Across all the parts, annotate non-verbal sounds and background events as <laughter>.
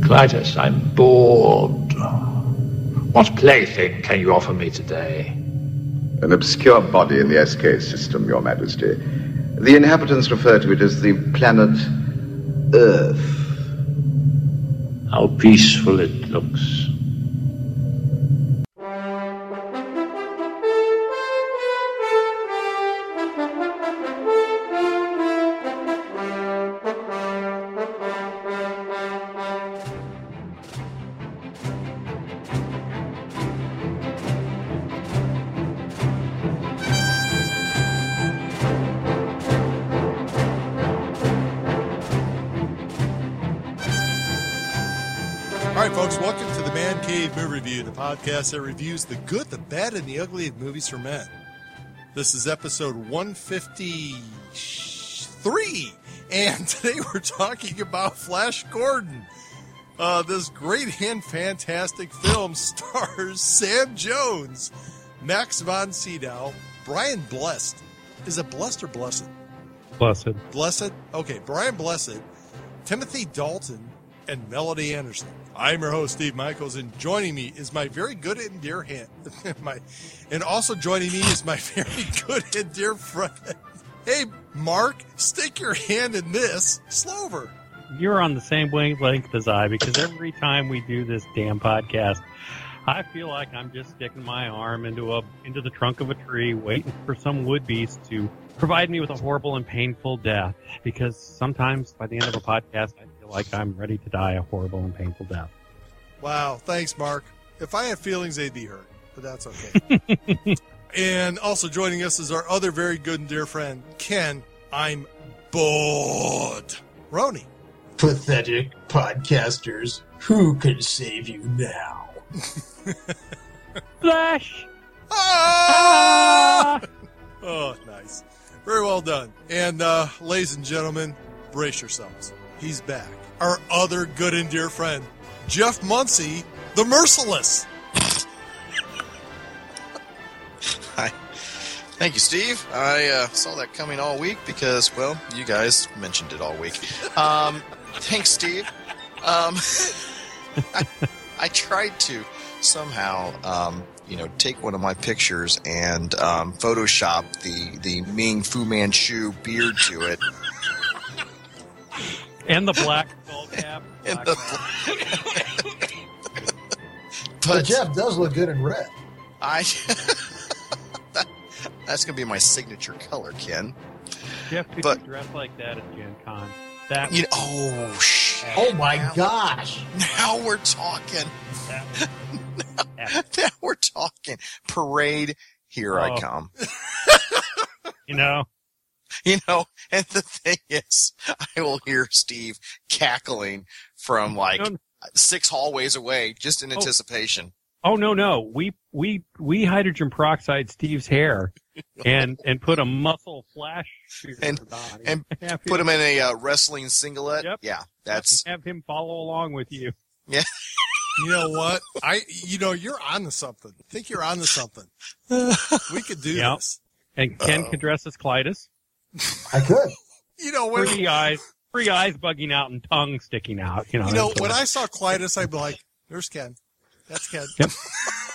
Klytus, I'm bored. What plaything can you offer me today? An obscure body in the SK system, Your Majesty. The inhabitants refer to it as the planet Earth. How peaceful it looks. Podcast that reviews the good, the bad, and the ugly of movies for men. This is episode 153, and <laughs> today we're talking about Flash Gordon. Uh, this great and fantastic film <laughs> stars Sam Jones, Max von Sydow, Brian Blessed. Is it Blessed or Blessed? Blessed. Blessed? Okay, Brian Blessed, Timothy Dalton, and Melody Anderson. I'm your host, Steve Michaels, and joining me is my very good and dear hand. <laughs> my, and also joining me is my <laughs> very good and dear friend. Hey, Mark, stick your hand in this. Slover. You're on the same wavelength as I because every time we do this damn podcast, I feel like I'm just sticking my arm into a into the trunk of a tree, waiting for some wood beast to provide me with a horrible and painful death. Because sometimes by the end of a podcast, I feel like I'm ready to die a horrible and painful death. Wow, thanks, Mark. If I had feelings, they'd be hurt, but that's okay. <laughs> and also joining us is our other very good and dear friend, Ken. I'm bored. Roni. Pathetic podcasters. Who can save you now? <laughs> Flash! Ah! <laughs> Oh, nice. Very well done. And, uh, ladies and gentlemen, brace yourselves. He's back. Our other good and dear friend, Jeff Muncie, the Merciless. Hi. Thank you, Steve. I uh, saw that coming all week because, well, you guys mentioned it all week. Um, thanks, Steve. Um, <laughs> I, I tried to somehow, um, you know, take one of my pictures and um, Photoshop the the Ming Fu Manchu beard to it. And the black skull cap. And Black the- <laughs> But but Jeff does look good in red. I. <laughs> that's gonna be my signature color, Ken. Jeff, could but- you dress like that at Gen Con? That You know, oh shit! Oh my gosh. Now we're talking. <laughs> now we're talking. Parade. Here I Oh. come. you know, <laughs> You know, and the thing is, I will hear Steve cackling from like No, no. six hallways away, just in Oh. anticipation. Oh no no we we we hydrogen peroxide Steve's hair and <laughs> and put a muscle flash And- and <laughs> have Put him, him in a uh, wrestling singlet. Yep. Yeah, that's have him follow along with you. Yeah. You know what? I, you know, you're on to something. I think you're on to something. We could do Yep. this. And Ken Uh-oh. could dress as Klytus. I could. <laughs> You know, when, Three eyes, three eyes bugging out and tongue sticking out. You know, you know, when I saw Klytus, I'd be like, there's Ken. That's Ken. Yep.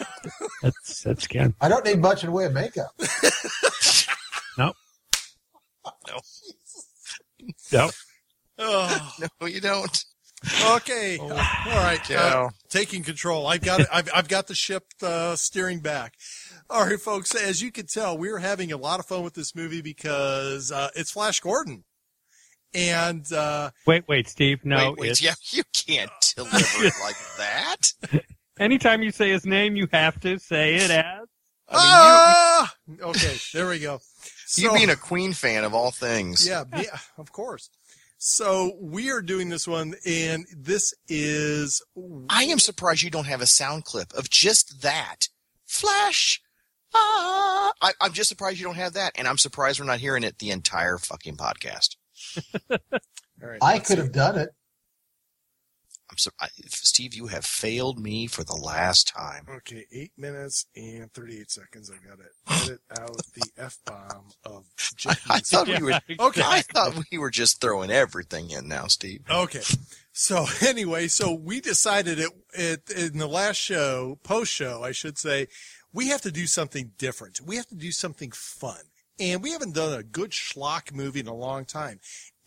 <laughs> that's that's Ken. I don't need much in the way of makeup. <laughs> Yep. Oh, no, you don't. okay. All right. Uh, taking control. I've got it. I've, I've got the ship uh, steering back. All right, folks. As you can tell, we're having a lot of fun with this movie because uh, it's Flash Gordon, and uh, Wait, wait, Steve. No, wait, wait, it's, yeah, <laughs> you can't deliver it like <laughs> that. anytime you say his name, you have to say it as. I ah, <laughs> okay, there we go. mean, So- you being a Queen fan of all things. yeah, yeah, of course. So we are doing this one, and this is I am surprised you don't have a sound clip of just that. Flash. Ah. I, I'm just surprised you don't have that, and I'm surprised we're not hearing it the entire fucking podcast. <laughs> all right. I could have done it. I'm sur- I, Steve, you have failed me for the last time. Okay, eight minutes and thirty-eight seconds. I got to edit out the f bomb of. <laughs> I, I thought Yeah, we were. <laughs> Okay. I thought we were just throwing everything in now, Steve. Okay, So anyway, so we decided it, it in the last show, post show, I should say, we have to do something different. We have to do something fun. And we haven't done a good schlock movie in a long time.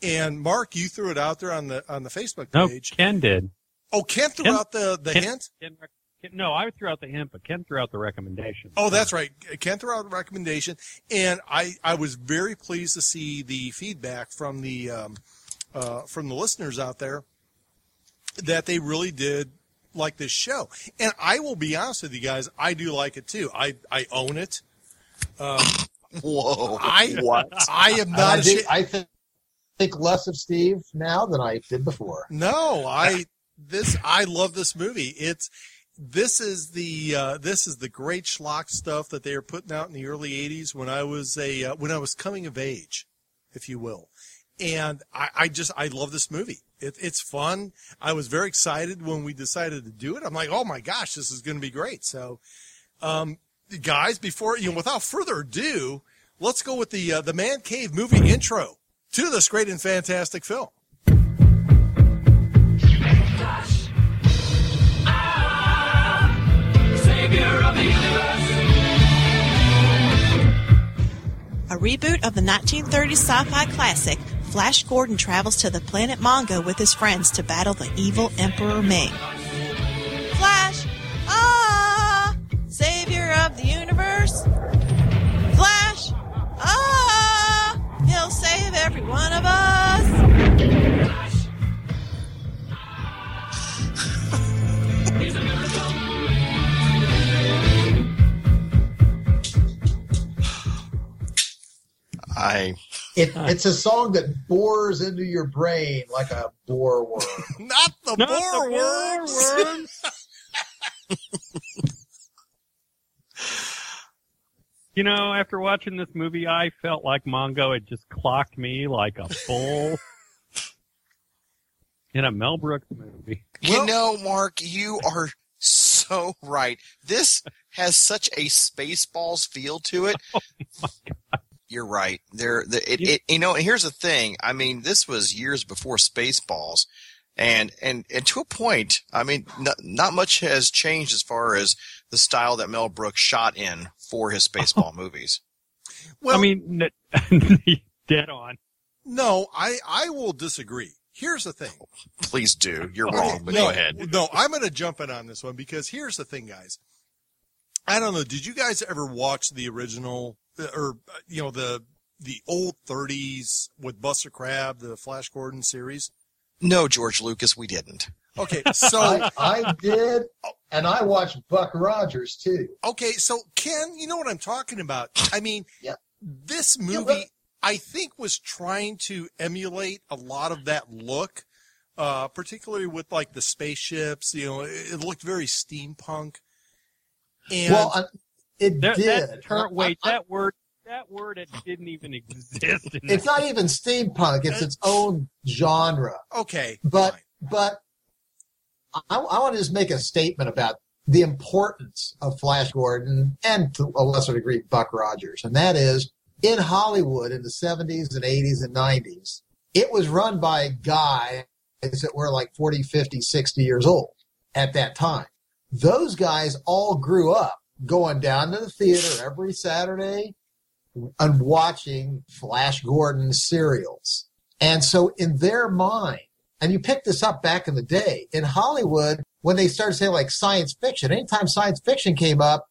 And Mark, you threw it out there on the on the Facebook No, page. Ken did. Oh, Ken threw Ken- out the the Ken- hint. Ken, Ken, no, I threw out the hint, but Ken threw out the recommendation. Oh, that's right. Ken threw out the recommendation, and I, I was very pleased to see the feedback from the um, uh, from the listeners out there that they really did like this show. And I will be honest with you guys, I do like it too. I, I own it. <laughs> Whoa. I What? I am not I, ashamed. think, I think, think less of Steve now than I did before. No, I this I love this movie. It's this is the uh, this is the great schlock stuff that they were putting out in the early '80s when I was a uh, when I was coming of age, if you will. And I, I just I love this movie. It, it's fun. I was very excited when we decided to do it. I'm like, oh my gosh, this is going to be great. So, um, guys, before you know, without further ado, let's go with the uh, the Man Cave movie intro to this great and fantastic film. A reboot of the 1930s sci-fi classic, Flash Gordon travels to the planet Mongo with his friends to battle the evil Emperor Ming. Flash! Ah! Savior of the universe! Flash! Ah! He'll save every one of us! I It, it's a song that bores into your brain like a boar worm. <laughs> Not the Not the boar worms. worms. <laughs> You know, after watching this movie, I felt like Mongo had just clocked me like a bull in a Mel Brooks movie. you know, Mark, you are so right. This has such a Spaceballs feel to it. <laughs> Oh You're right. There, the, it, it, you know, and here's the thing. I mean, this was years before Spaceballs, and and and to a point, I mean, not, not much has changed as far as the style that Mel Brooks shot in for his Spaceball <laughs> movies. Well, I mean, n- <laughs> dead on. no, I I will disagree. Here's the thing. <laughs> Please do. You're wrong, but no, go ahead. No, I'm going to jump in on this one because here's the thing, guys. I don't know. Did you guys ever watch the original or uh, you know the the old 30s with Buster Crabbe, the Flash Gordon series? No, George Lucas, we didn't. Okay, <laughs> so I, I did, and I watched Buck Rogers too. Okay, so Ken, you know what I'm talking about. I mean, <laughs> Yeah. this Yeah, movie, but- I think, was trying to emulate a lot of that look, uh, particularly with like the spaceships. You know, it, it looked very steampunk. And well, I, it That, did. that term, wait, I- that word, that word, it didn't even exist. In it's not even steampunk; it's its own genre. okay, But fine. but I, I want to just make a statement about the importance of Flash Gordon and to a lesser degree Buck Rogers, and that is in Hollywood in the 70s and 80s and 90s, it was run by guys that were like 40, 50, 60 years old at that time. Those guys all grew up going down to the theater every Saturday and watching Flash Gordon serials. And so in their mind, and you pick this up back in the day in Hollywood when they started saying like science fiction. Anytime science fiction came up,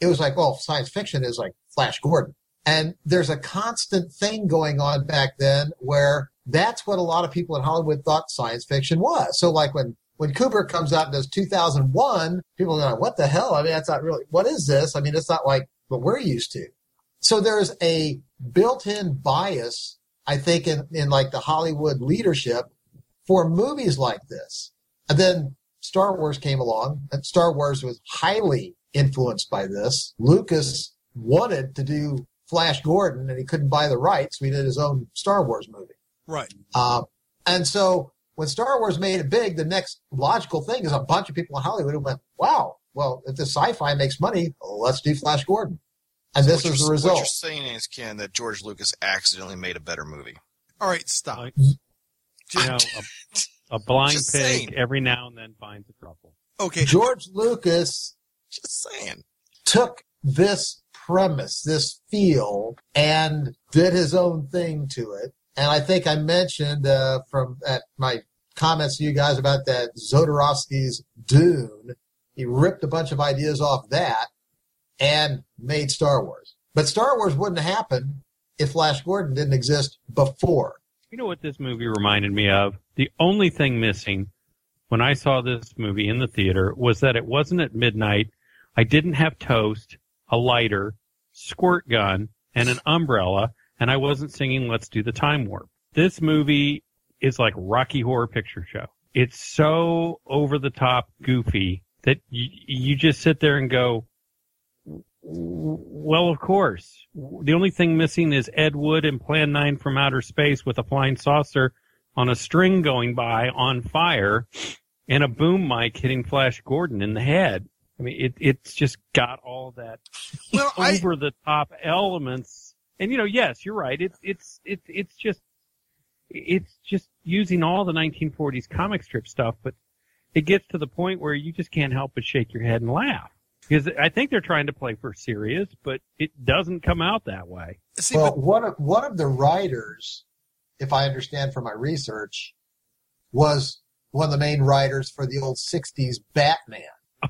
it was like, well, science fiction is like Flash Gordon. And there's a constant thing going on back then where that's what a lot of people in Hollywood thought science fiction was. So like when when Kubrick comes out and does 2001, people are like, what the hell? I mean, that's not really, what is this? I mean, it's not like what we're used to. So there's a built-in bias, I think, in, in like the Hollywood leadership for movies like this. And then Star Wars came along, and Star Wars was highly influenced by this. Lucas wanted to do Flash Gordon, and he couldn't buy the rights, so he did his own Star Wars movie. right. Uh, and so when Star Wars made it big, the next logical thing is a bunch of people in Hollywood who went, wow, well, if the sci-fi makes money, let's do Flash Gordon. And this What is you're- the result. What you're saying is, Ken, that George Lucas accidentally made a better movie. All right, stop. Like- you <laughs> know, A <laughs> blind pig saying. every now and then finds a truffle. Okay. George Lucas Just saying. took this premise, this feel, and did his own thing to it. And I think I mentioned uh, from at my comments to you guys about that Jodorowsky's Dune. He ripped a bunch of ideas off that and made Star Wars. But Star Wars wouldn't happen if Flash Gordon didn't exist before. You know what this movie reminded me of? The only thing missing when I saw this movie in the theater was that it wasn't at midnight. I didn't have toast, a lighter, squirt gun, and an umbrella, and I wasn't singing Let's Do the Time Warp. This movie is like Rocky Horror Picture Show. It's so over the top goofy that you, you just sit there and go, well, of course. The only thing missing is Ed Wood and Plan 9 from Outer Space with a flying saucer on a string going by on fire and a boom mic hitting Flash Gordon in the head. I mean, it, it's just got all that Well, I, over the top elements. And you know, yes, you're right. It's, it's, it's, it's just, it's just using all the 1940s comic strip stuff, but it gets to the point where you just can't help but shake your head and laugh. Because I think they're trying to play for serious, but it doesn't come out that way. see, well, but one of one of the writers, if I understand from my research, was one of the main writers for the old '60s Batman,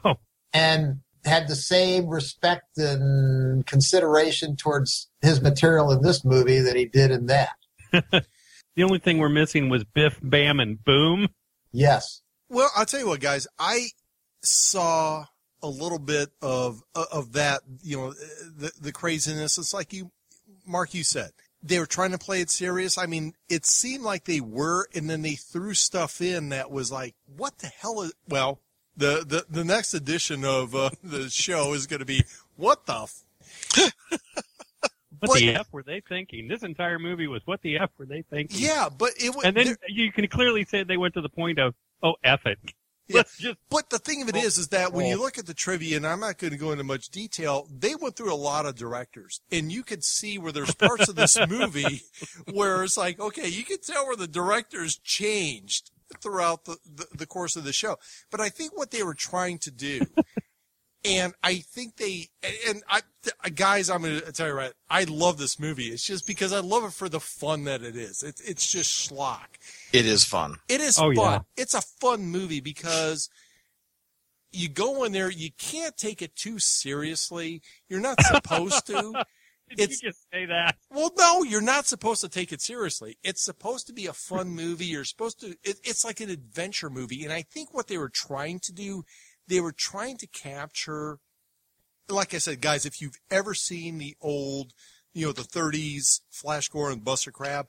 Oh, and had the same respect and consideration towards his material in this movie that he did in that. <laughs> the only thing we're missing was Biff, Bam, and Boom. Yes, Well, I'll tell you what, guys. I saw a little bit of of that. You know, the the craziness. It's like you, Mark. You said they were trying to play it serious. I mean, it seemed like they were, and then they threw stuff in that was like, what the hell is? Well, the the the next edition of uh, the show is going to be what the. F- <laughs> What But- the F were they thinking? This entire movie was what the F were they thinking? yeah, but it was. And then you can clearly say they went to the point of, oh, F it. Yeah. Let's just, But the thing of it is, is that when you look at the trivia, and I'm not going to go into much detail, they went through a lot of directors, and you could see where there's parts of this <laughs> movie where it's like, okay, you can tell where the directors changed throughout the, the, the course of the show. But I think what they were trying to do, and I think they, and I, guys, I'm going to tell you right, I love this movie. It's just because I love it for the fun that it is. It's, it's just schlock. It is fun. It is Oh, fun. yeah. It's a fun movie because you go in there, you can't take it too seriously. You're not supposed to. <laughs> did It's- you just say that? Well, no, you're not supposed to take it seriously. It's supposed to be a fun <laughs> movie. You're supposed to, it, it's like an adventure movie. And I think what they were trying to do, they were trying to capture, like I said, guys, if you've ever seen the old, you know, the 30s Flash Gordon and Buster Crabbe,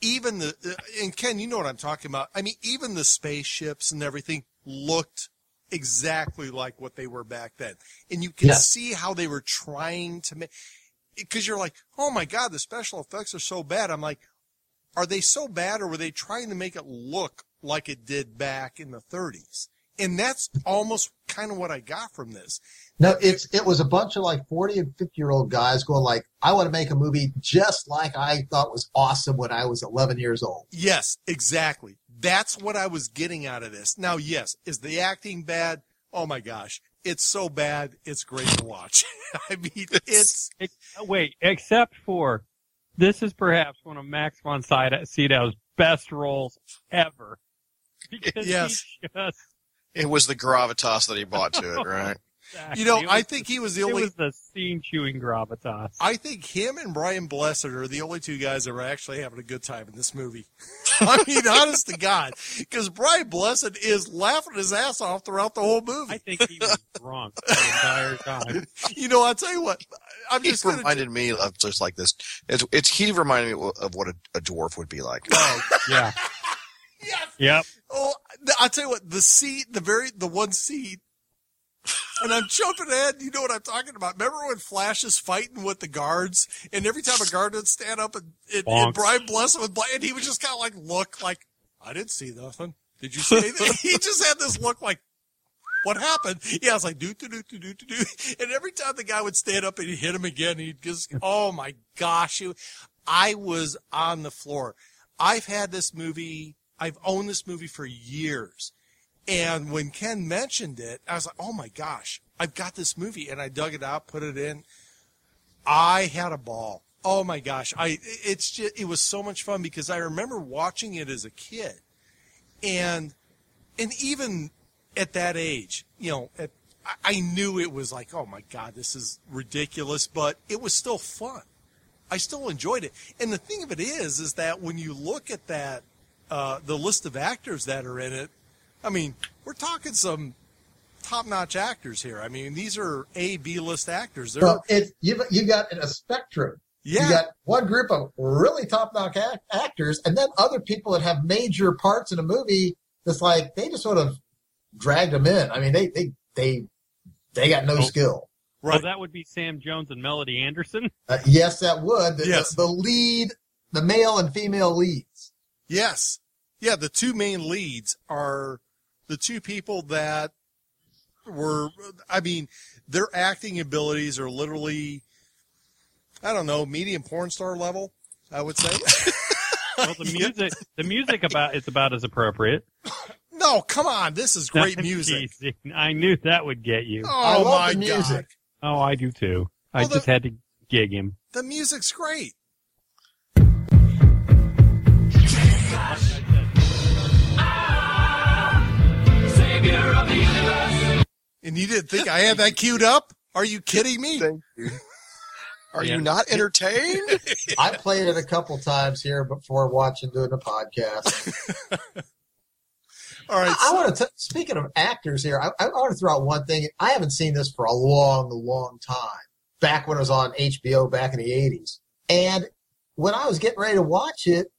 even the, uh, and Ken, you know what I'm talking about. I mean, even the spaceships and everything looked exactly like what they were back then. And you can Yeah. see how they were trying to make, because you're like, oh my God, the special effects are so bad. I'm like, are they so bad or were they trying to make it look like it did back in the 30s? And that's almost kind of what I got from this. no, it's it was a bunch of like forty and fifty year old guys going like, I want to make a movie just like I thought was awesome when I was eleven years old. Yes, exactly. That's what I was getting out of this. Now, yes, is the acting bad? Oh my gosh. It's so bad. It's great to watch. <laughs> I mean, it's, wait, except for this is perhaps one of Max von Sydow- Sydow's best roles ever. Because Yes. he just, It was the gravitas that he brought to it, right? <laughs> you know, it I think the- he was the only. it only, was the scene chewing gravitas. I think him and Brian Blessed are the only two guys that were actually having a good time in this movie. <laughs> I mean, honest to God, because Brian Blessed is laughing his ass off throughout the whole movie. I think he was drunk the entire time. <laughs> You know, I'll tell you what, I'm He just going to. reminded me of just like this. It's, it's he reminded me of what a, a dwarf would be like. Oh, yeah. Yes. Yep. Oh, I'll tell you what, the seat, the very, the one seat, and I'm jumping ahead. You know what I'm talking about. Remember when Flash is fighting with the guards, and every time a guard would stand up and, and, and. Brian Blessed would, and he would just kind of like look like, I didn't see nothing. Did you see anything? <laughs> he just had this look like, what happened? Yeah, I was like, do, do, do, do, do, do. And every time the guy would stand up and he'd hit him again, he'd just, oh my gosh. It, I was on the floor. I've had this movie I've owned this movie for years. And when Ken mentioned it, I was like, oh my gosh, I've got this movie. And I dug it out, put it in. I had a ball. Oh my gosh. I, it's just, it was so much fun because I remember watching it as a kid. And, and even at that age, you know, at, I- I knew it was like, oh my God, this is ridiculous, but it was still fun. I still enjoyed it. And the thing of it is, is that when you look at that, uh, the list of actors that are in it, I mean, we're talking some top-notch actors here. I mean, these are A, B list actors. They're, Well, it you you got a spectrum. yeah, You got one group of really top notch act- actors, and then other people that have major parts in a movie. That's like they just sort of dragged them in. I mean, they they they they got no Oh. skill. Well, right. that would be Sam Jones and Melody Anderson. Uh, yes, that would. The, Yes. the, the lead, the male and female leads. Yes. Yeah, the two main leads are the two people that were, I mean, their acting abilities are literally, I don't know, medium porn star level, I would say. <laughs> Well, the music, the music about it's about as appropriate. no, come on. This is great <laughs> I'm music. teasing. I knew that would get you. Oh, I Oh, love my the music. God. Oh, I do too. I the- just had to gig him. The music's great. And you didn't think I had that queued up? Are you kidding me? Thank you. Are Yeah. you not entertained? <laughs> I played it a couple times here before watching doing the podcast. <laughs> All right. I so- want to. Speaking of actors here, I, I want to throw out one thing. I haven't seen this for a long, long time. Back when it was on HBO back in the '80s, and when I was getting ready to watch it,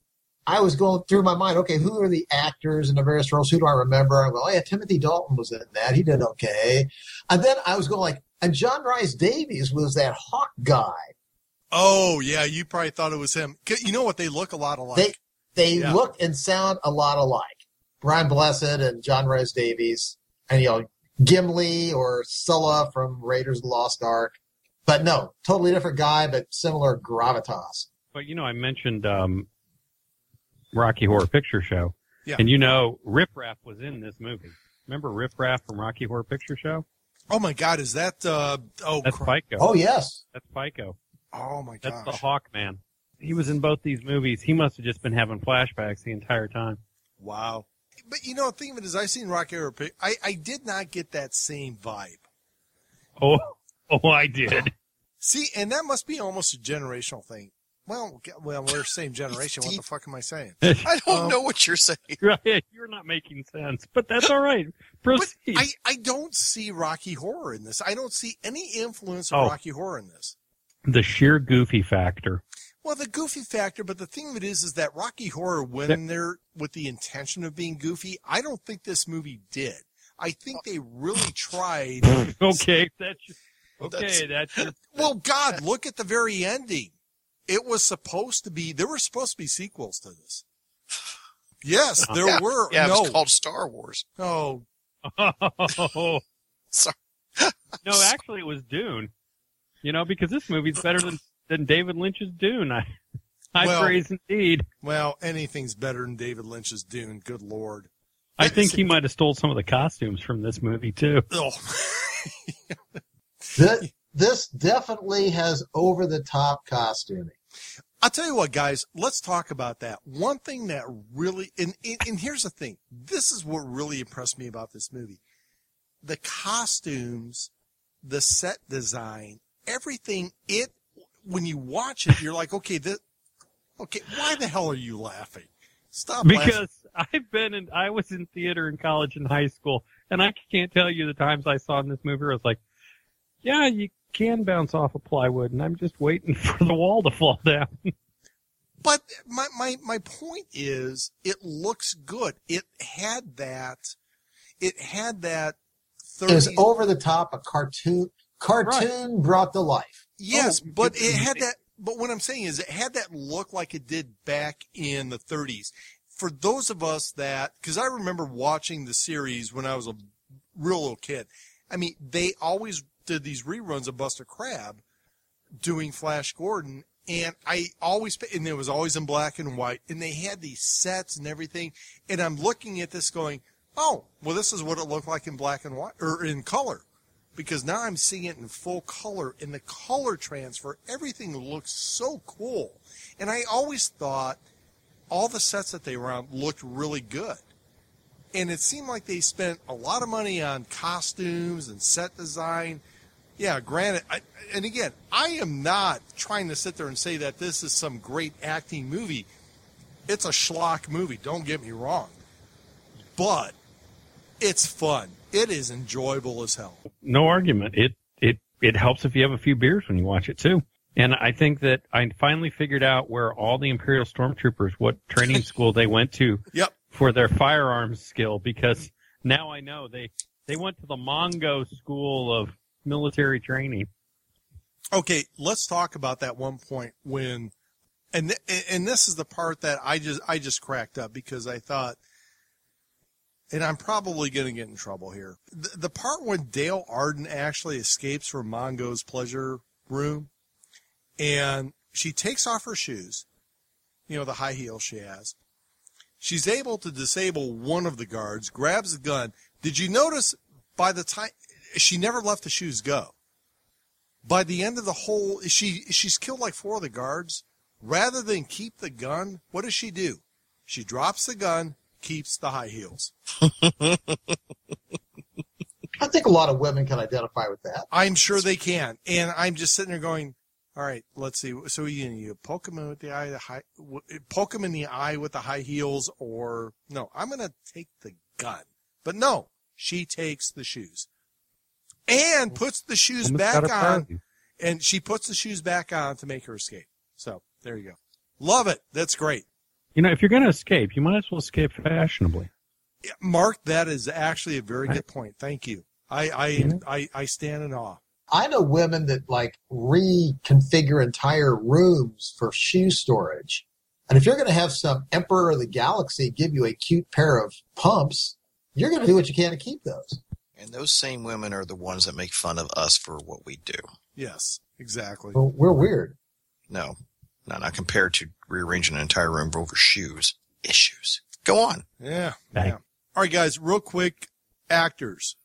I was going through my mind. Okay, who are the actors in the various roles? Who do I remember? I'm going, oh yeah, Timothy Dalton was in that. He did okay. And then I was going like, and John Rhys-Davies was that Hawk guy. Oh yeah, you probably thought it was him. You know what? They look a lot alike. They they Yeah. look and sound a lot alike. Brian Blessed and John Rhys-Davies, and you know Gimli or Sallah from Raiders of the Lost Ark. But no, totally different guy, but similar gravitas. But you know, I mentioned um, Rocky Horror Picture Show, Yeah. and you know, Riff Raff was in this movie. Remember Riff Raff from Rocky Horror Picture Show? oh my God, is that? Uh, oh, That's cri- Fico. Oh yes, That's Fico. oh my God. That's the! Hawk Man. He was in both these movies. He must have just been having flashbacks the entire time. Wow. But you know, the thing of it is, I seen Rocky Horror Pic- I I did not get that same vibe. Oh, <laughs> oh, I did. See, and that must be almost a generational thing. Well, well, we're same <laughs> generation. What the fuck am I saying? <laughs> I don't Um, know what you're saying. <laughs> Right, You're not making sense, but that's all right. But Proceed. I, I don't see Rocky Horror in this. I don't see any influence of Oh. Rocky Horror in this. the sheer goofy factor. Well, the goofy factor, but the thing of it is, is that Rocky Horror went they're with the intention of being goofy. I don't think this movie did. I think they really tried. Okay, that's okay. That's- That's, your, Well, God, look at the very ending. It was supposed to be. There were supposed to be sequels to this. <sighs> Yes, there yeah, were. Yeah, it was called Star Wars. no. oh <laughs> Sorry. <laughs> no, actually, it was Dune. You know, because this movie's better than than David Lynch's Dune. <laughs> I, I Well- praise indeed. Well, anything's better than David Lynch's Dune. Good lord. I think he might have stole some of the costumes from this movie too. Oh. this, this definitely has over the top costuming. I'll tell you what, guys, let's talk about that. One thing that really, and, and, and here's the thing. This is what really impressed me about this movie. The costumes, the set design, everything, it, when you watch it, you're like, okay, this, okay, why the hell are you laughing? Stop laughing. Because I've been in, I was in theater in college and high school, and I can't tell you the times I saw in this movie. I was like, yeah, you can bounce off a plywood, and I'm just waiting <laughs> for the wall to fall down. But my, my, my point is, it looks good. It had that, it had that It was over the top, a cartoon. Cartoon brought to life. Yes, Oh, but it- it had that. But what I'm saying is, it had that look like it did back in the 30s. For those of us that, because I remember watching the series when I was a real little kid. I mean, they always did these reruns of Buster Crabbe doing Flash Gordon, and I always and it was always in black and white, and they had these sets and everything, and I'm looking at this going, oh, well, this is what it looked like in black and white or in color, because now I'm seeing it in full color, and the color transfer, everything looks so cool, and I always thought all the sets that they were on looked really good. And it seemed like they spent a lot of money on costumes and set design yeah, granted, I, and again, I am not trying to sit there and say that this is some great acting movie. It's a schlock movie, don't get me wrong. But it's fun. It is enjoyable as hell. No argument. It it it helps if you have a few beers when you watch it too. And I think that I finally figured out where all the Imperial Stormtroopers, what training <laughs> school they went to Yep. for their firearms skill, because now I know they they went to the Mongo School of military training. Okay, let's talk about that one point when, and and this is the part that I just I just cracked up because I thought, and I'm probably going to get in trouble here. The, the part when Dale Arden actually escapes from Mongo's pleasure room, and she takes off her shoes, you know the high heels she has. She's able to disable one of the guards, grabs the gun. Did you notice by the time she never let the shoes go? by the end of the whole she she's killed like four of the guards. Rather than keep the gun what does she do? She drops the gun keeps the high heels. <laughs> I think a lot of women can identify with that. i'm sure they can. And i'm just sitting there going all right let's see. So you, you poke him with the eye the high poke them in the eye with the high heels or no i'm going to take the gun. But no she takes the shoes and puts the shoes Almost back on and she puts the shoes back on to make her escape. So there you go. Love it. That's great. You know, if you're going to escape, you might as well escape fashionably. Mark, that is actually a very good point. Thank you. I I, Yeah. I, I stand in awe. I know women that like reconfigure entire rooms for shoe storage. And if you're going to have some emperor of the galaxy give you a cute pair of pumps, you're going to do what you can to keep those. And those same women are the ones that make fun of us for what we do. Yes, exactly. Well, we're weird. No, no, not compared to rearranging an entire room over shoes. Issues. Go on. Yeah. Yeah. All right, guys, real quick, actors.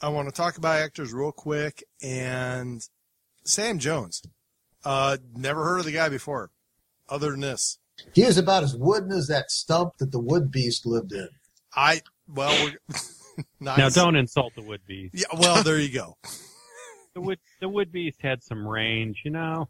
I want to talk about actors real quick. And Sam Jones. Uh, never heard of the guy before, other than this. He is about as wooden as that stump that the wood beast lived in. I well, we're, <laughs> nice. Now, don't insult the wood beast. Yeah, well, there you go. <laughs> The wood the wood beast had some range. You know,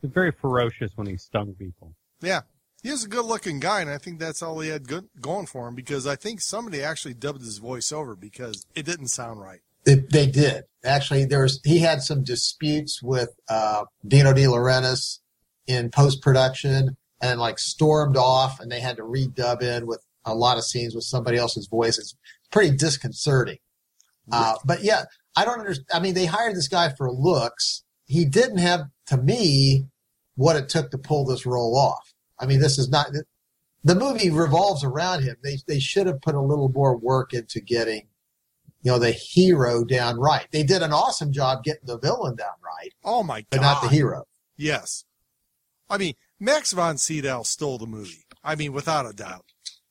he was very ferocious when he stung people. Yeah, he was a good-looking guy, and I think that's all he had good going for him. Because I think somebody actually dubbed his voice over because it didn't sound right. They, they did actually. there's he had some disputes with uh, Dino De Laurentiis in post production, and like stormed off, and they had to redub in with a lot of scenes with somebody else's voice. It's pretty disconcerting. Uh, but yeah, I don't understand. I mean, they hired this guy for looks. He didn't have, to me, what it took to pull this role off. I mean, this is not. The movie revolves around him. They they should have put a little more work into getting you know, the hero down right. They did an awesome job getting the villain down right, Oh my but god! not the hero. Yes, I mean Max von Sydow stole the movie. I mean, without a doubt.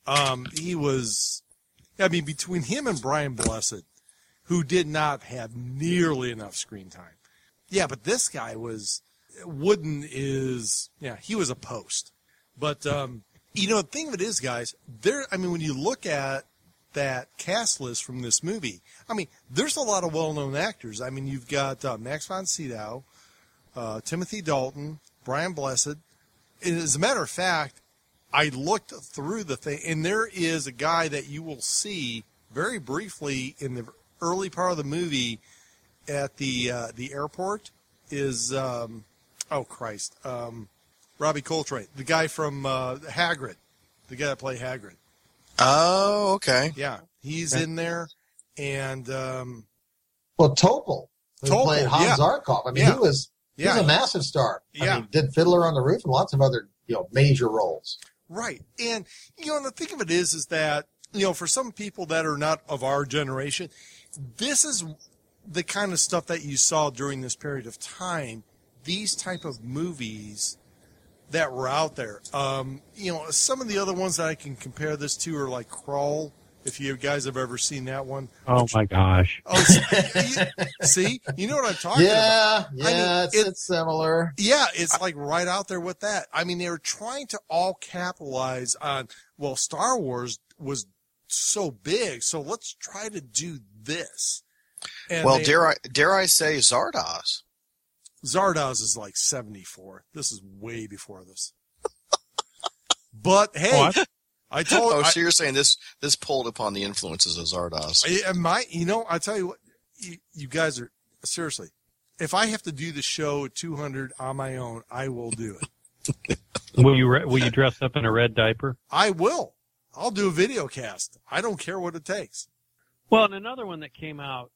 Um, he was. I mean, between him and Brian Blessed, who did not have nearly enough screen time. Yeah, but this guy was. Wooden is yeah, he was a post. But um, you know, the thing of it is, guys, there. I mean, when you look at that cast list from this movie, I mean, there's a lot of well-known actors. I mean, you've got uh, Max von Sydow, uh, Timothy Dalton, Brian Blessed. And as a matter of fact, I looked through the thing, and there is a guy that you will see very briefly in the early part of the movie at the uh, the airport. Is um, oh Christ, um, Robbie Coltrane, the guy from uh, Hagrid, the guy that played Hagrid. Oh, okay. Yeah, he's in there, and um, Well, Topol, who Topol, played Hans yeah. Zarkov. I mean, Yeah. he was he yeah, was a massive star. Yeah. I mean, did Fiddler on the Roof and lots of other you know major roles. Right. And, you know, the thing of it is, is that, you know, for some people that are not of our generation, this is the kind of stuff that you saw during this period of time. These type of movies that were out there. Um, you know, some of the other ones that I can compare this to are like Krull. If you guys have ever seen that one. Oh my gosh. <laughs> Oh, see, see, you know what I'm talking about. Yeah, I mean, yeah, it's, it- it's similar. Yeah, it's like right out there with that. I mean, they were trying to all capitalize on, well, Star Wars was so big, so let's try to do this. And well, they- dare I dare I say Zardoz? Zardoz is like 74. This is way before this. <laughs> But hey, Oh, I- I <laughs> told Oh, I, so you're saying this this pulled upon the influences of Zardoz? I, my, you know, I tell you what, you, you guys are seriously. If I have to do the show at 200 on my own, I will do it. <laughs> Will you re- will you dress up in a red diaper? I will. I'll do a video cast. I don't care what it takes. Well, and another one that came out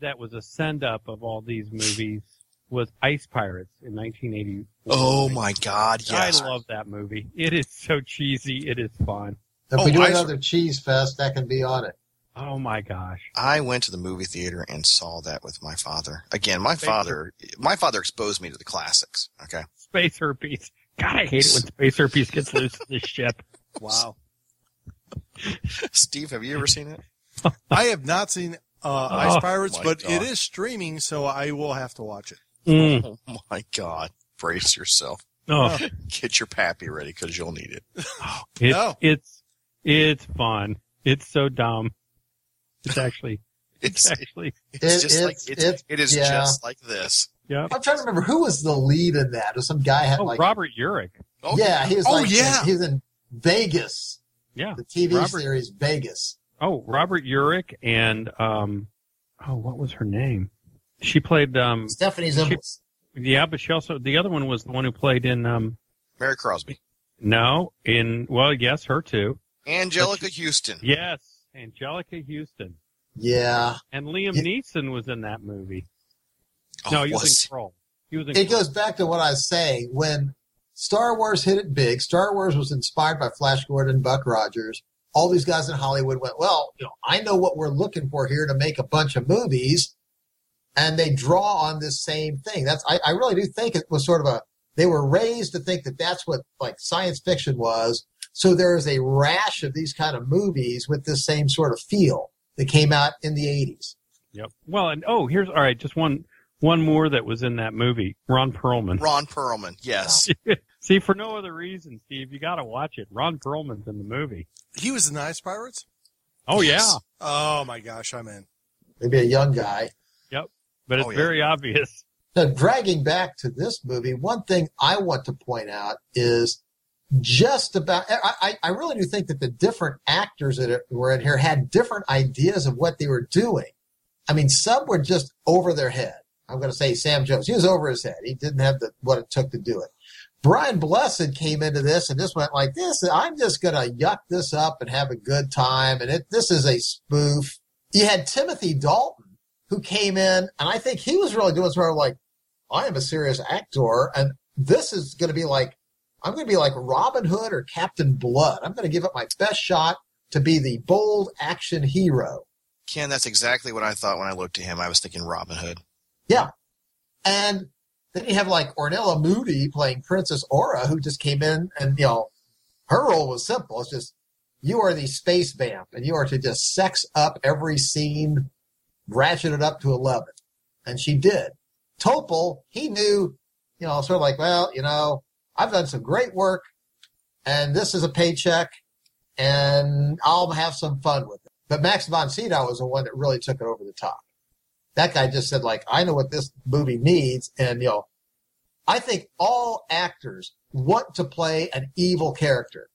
that was a send up of all these movies was Ice Pirates in 1980. Oh my God! Yes. I love that movie. It is so cheesy. It is fun. If Oh, we do I- another cheese fest, that can be on it. Oh my gosh. I went to the movie theater and saw that with my father. Again, my Thank father, my father exposed me to the classics. Okay. Space herpes. God, I hate it when space herpes gets loose in this ship. <laughs> Wow. Steve, have you ever seen it? <laughs> I have not seen uh, Ice Oh, Pirates, my but it God. is streaming, so I will have to watch it. Mm. Oh my God! Brace yourself. Oh, Get your pappy ready because you'll need it. <sighs> it's, No. it's, it's fun. It's so dumb. It's actually, <laughs> It's it's actually, it's It- just like it's- it's, it's- yeah. just like this. yeah. I'm trying to remember who was the lead in that. Or some guy had Oh, like, Robert Urich. Oh, yeah, he was Oh, like, yeah. he was in Vegas, Yeah. the TV Robert- series Vegas. Oh, Robert Urich and, um, oh, what was her name? She played, um, Stephanie Zimbalist. yeah, but she also, the other one was the one who played in, um, Mary Crosby, no, in, well, yes, her too. Anjelica Huston. Yes, Anjelica Huston. Yeah, And Liam Yeah. Neeson was in that movie. Oh, no, he was, was- in Krull. He was in it Krull. goes back to what I was saying when Star Wars hit it big. Star Wars was inspired by Flash Gordon, Buck Rogers. All these guys in Hollywood went, well, you know, I know what we're looking for here to make a bunch of movies, and they draw on this same thing. That's I, I really do think it was sort of a they were raised to think that that's what like science fiction was. So there is a rash of these kind of movies with this same sort of feel that came out in the eighties. Yep. Well, and oh, here's all right. Just one, one more that was in that movie. Ron Perlman. Ron Perlman. Yes. <laughs> See, for no other reason, Steve, you got to watch it. Ron Perlman's in the movie. He was in the Ice Pirates. Oh Yes. yeah, Oh my gosh, I'm in. Maybe a young guy. But it's Oh, yeah. very obvious. Now, dragging back to this movie, one thing I want to point out is just about, I, I, I really do think that the different actors that were in here had different ideas of what they were doing. I mean, some were just over their head. I'm going to say Sam Jones. He was over his head. He didn't have the, what it took to do it. Brian Blessed came into this and just went like this. I'm just going to yuck this up and have a good time. And it, this is a spoof. You had Timothy Dalton who came in and I think he was really doing sort of like, I am a serious actor, and this is going to be like, I'm going to be like Robin Hood or Captain Blood. I'm going to give it my best shot to be the bold action hero. Ken, that's exactly what I thought when I looked at him. I was thinking Robin Hood. Yeah. And then you have like Ornella Muti playing Princess Aura, who just came in and, you know, her role was simple. It's just, you are the space vamp and you are to just sex up every scene, ratchet it up to 11. And she did. Topol, he knew, you know, sort of like, well, you know, I've done some great work and this is a paycheck and I'll have some fun with it. But Max von Sydow was the one that really took it over the top. That guy just said, like, I know what this movie needs. And, you know, I think all actors want to play an evil character.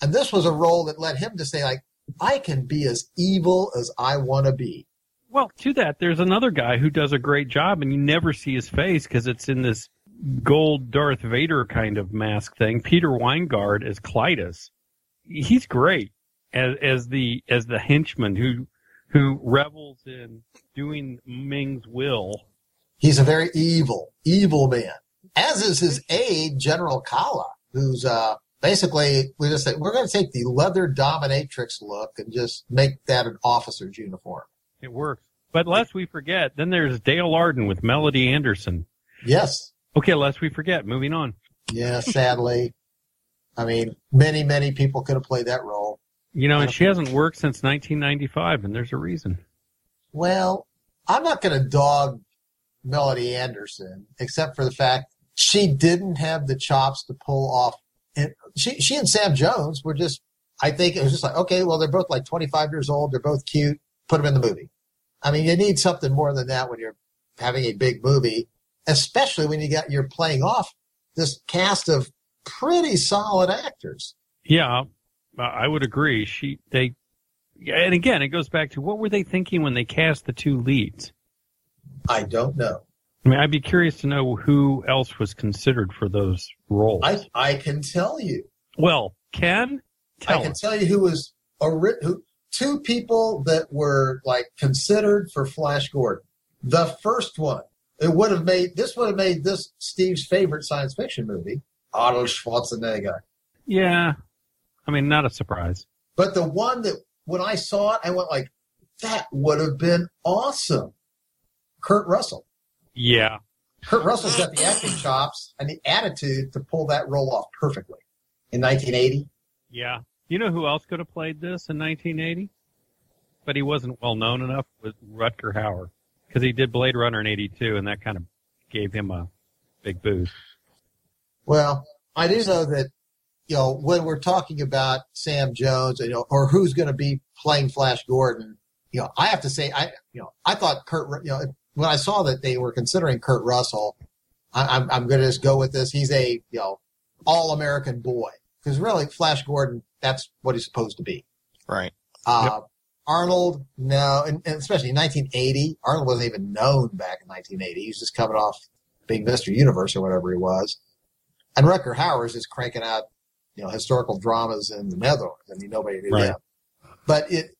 And this was a role that led him to say, like, I can be as evil as I want to be. Well, to that, there's another guy who does a great job, and you never see his face because it's in this gold Darth Vader kind of mask thing. Peter Wyngarde as Klytus. He's great as as the as the henchman who who revels in doing Ming's will. He's a very evil, evil man. As is his aide, General Kala, who's uh, basically we just say we're going to take the leather dominatrix look and just make that an officer's uniform. It works. But lest we forget, then there's Dale Arden with Melody Anderson. Yes, Okay, lest we forget. Moving on. Yeah, sadly. I mean, many, many people could have played that role. You know, and she hasn't worked since 1995, and there's a reason. Well, I'm not going to dog Melody Anderson, except for the fact she didn't have the chops to pull off. And she, she and Sam Jones were just, I think it was just like, okay, well, they're both like 25 years old. They're both cute. Put them in the movie. I mean, you need something more than that when you're having a big movie, especially when you got, you're playing off this cast of pretty solid actors. Yeah, I would agree. She, they, and again, it goes back to what were they thinking when they cast the two leads? I don't know. I mean, I'd be curious to know who else was considered for those roles. I I can tell you. Well, Ken, tell I can us. tell you who was ori- who two people that were like considered for Flash Gordon. The first one, it would have made this would have made this Steve's favorite science fiction movie, Arnold Schwarzenegger. Yeah, I mean, not a surprise. But the one that when I saw it, I went like, that would have been awesome. Kurt Russell. Yeah, Kurt Russell's got the acting chops and the attitude to pull that role off perfectly. In 1980, yeah. You know who else could have played this in 1980? But he wasn't well known enough was Rutger Hauer because he did Blade Runner in '82, and that kind of gave him a big boost. Well, I do know that, you know, when we're talking about Sam Jones, you know, or who's going to be playing Flash Gordon, you know, I have to say, I, you know, I thought Kurt, you know, when I saw that they were considering Kurt Russell, I, I'm, I'm going to just go with this. He's a, you know, all American boy because really Flash Gordon, that's what he's supposed to be. Right. Uh, Arnold, no, and, and especially in 1980, Arnold wasn't even known back in 1980. He was just coming off being Mr. Universe or whatever he was. And Hauer is just cranking out, you know, historical dramas in the Netherlands. I mean, nobody knew Right. him. But it,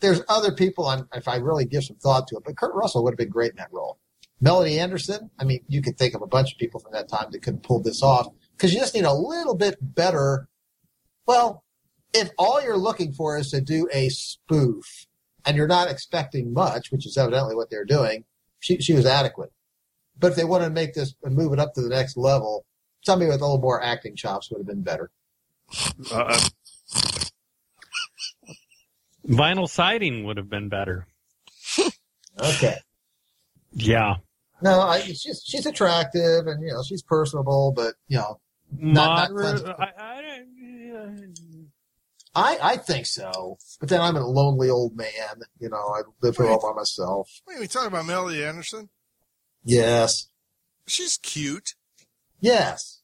there's other people, I'm, if I really give some thought to it, but Kurt Russell would have been great in that role. Melody Anderson, I mean, you could think of a bunch of people from that time that could pull this off because you just need a little bit better. Well, if all you're looking for is to do a spoof and you're not expecting much, which is evidently what they're doing, she, she was adequate. But if they wanted to make this and move it up to the next level, somebody with a little more acting chops would have been better. Uh, vinyl siding would have been better. <laughs> Okay. Yeah, No, I, she's she's attractive and you know she's personable, but you know Not- not moderate. Clinton. I, I. I I think so. But then I'm a lonely old man. You know, I live here all by myself. Wait, we talking about Melody Anderson? Yes, She's cute. yes.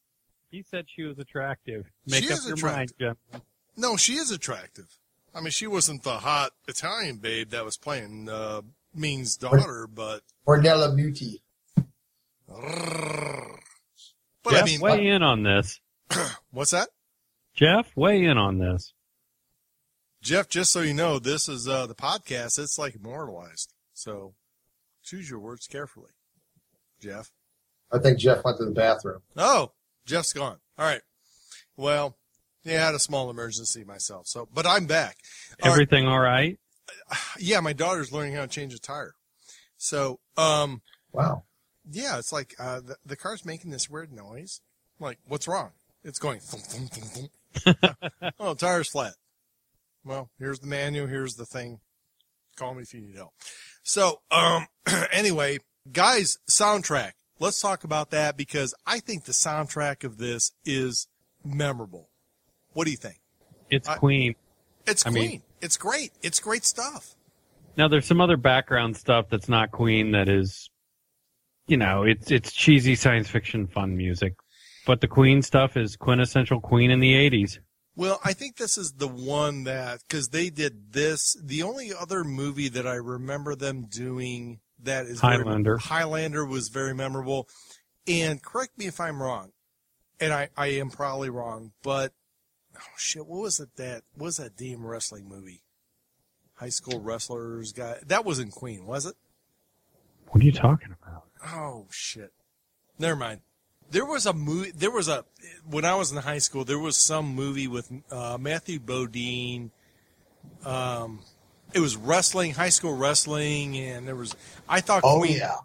He said she was attractive. Make She up is your attractive. mind, Jim. No, she is attractive. I mean, she wasn't the hot Italian babe that was playing uh, Ming's daughter, but Ornella Muti. but Jeff, I mean, weigh in on this. <clears throat> what's that, Jeff, weigh in on this. Jeff? Just so you know, this is uh, the podcast. It's like immortalized. So choose your words carefully, Jeff. I think Jeff went to the bathroom. Oh, Jeff's gone. All right. Well, yeah, I had a small emergency myself. So, but I'm back. All right. Everything all right? Yeah, my daughter's learning how to change a tire. So, um, Wow. yeah, it's like uh, the, the car's making this weird noise. I'm like, what's wrong? It's going thump, thump, thump, thump. <laughs> oh, tire's flat. Well, here's the manual. Here's the thing. Call me if you need help. So, um, <clears throat> anyway, guys, soundtrack. Let's talk about that because I think the soundtrack of this is memorable. What do you think? It's I- Queen. It's I Queen. mean- it's great. It's great stuff. Now there's some other background stuff that's not Queen that is, you know, it's it's cheesy science fiction fun music, but the Queen stuff is quintessential Queen in the '80s. Well, I think this is the one that because they did this. The only other movie that I remember them doing that is very- Highlander. Highlander was very memorable. And correct me if I'm wrong, and I, I am probably wrong, but oh shit, what was it that what was that damn wrestling movie? High school wrestlers guy that wasn't Queen, was it? What are you talking about? Oh shit. Never mind. There was a movie. There was a when I was in high school. There was some movie with uh, Matthew Modine. Um, it was wrestling, high school wrestling, and there was. I thought. Oh Queen, yeah.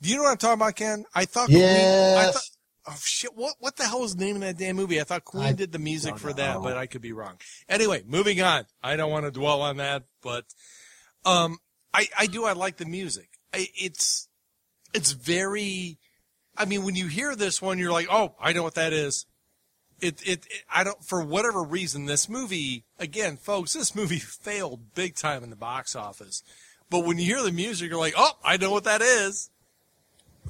Do you know what I'm talking about, Ken? I thought. Yes. Queen, I, thought, oh shit, what what the hell was the name of that damn movie? I thought Queen I did the music for that, but I could be wrong. Anyway, moving on. I don't want to dwell on that, but um, I I do I like the music. I, it's it's very. I mean, when you hear this one, you're like, oh, I know what that is. It, it, it I don't for whatever reason this movie again, folks. This movie <laughs> failed big time in the box office. But when you hear the music, you're like, oh, I know what that is.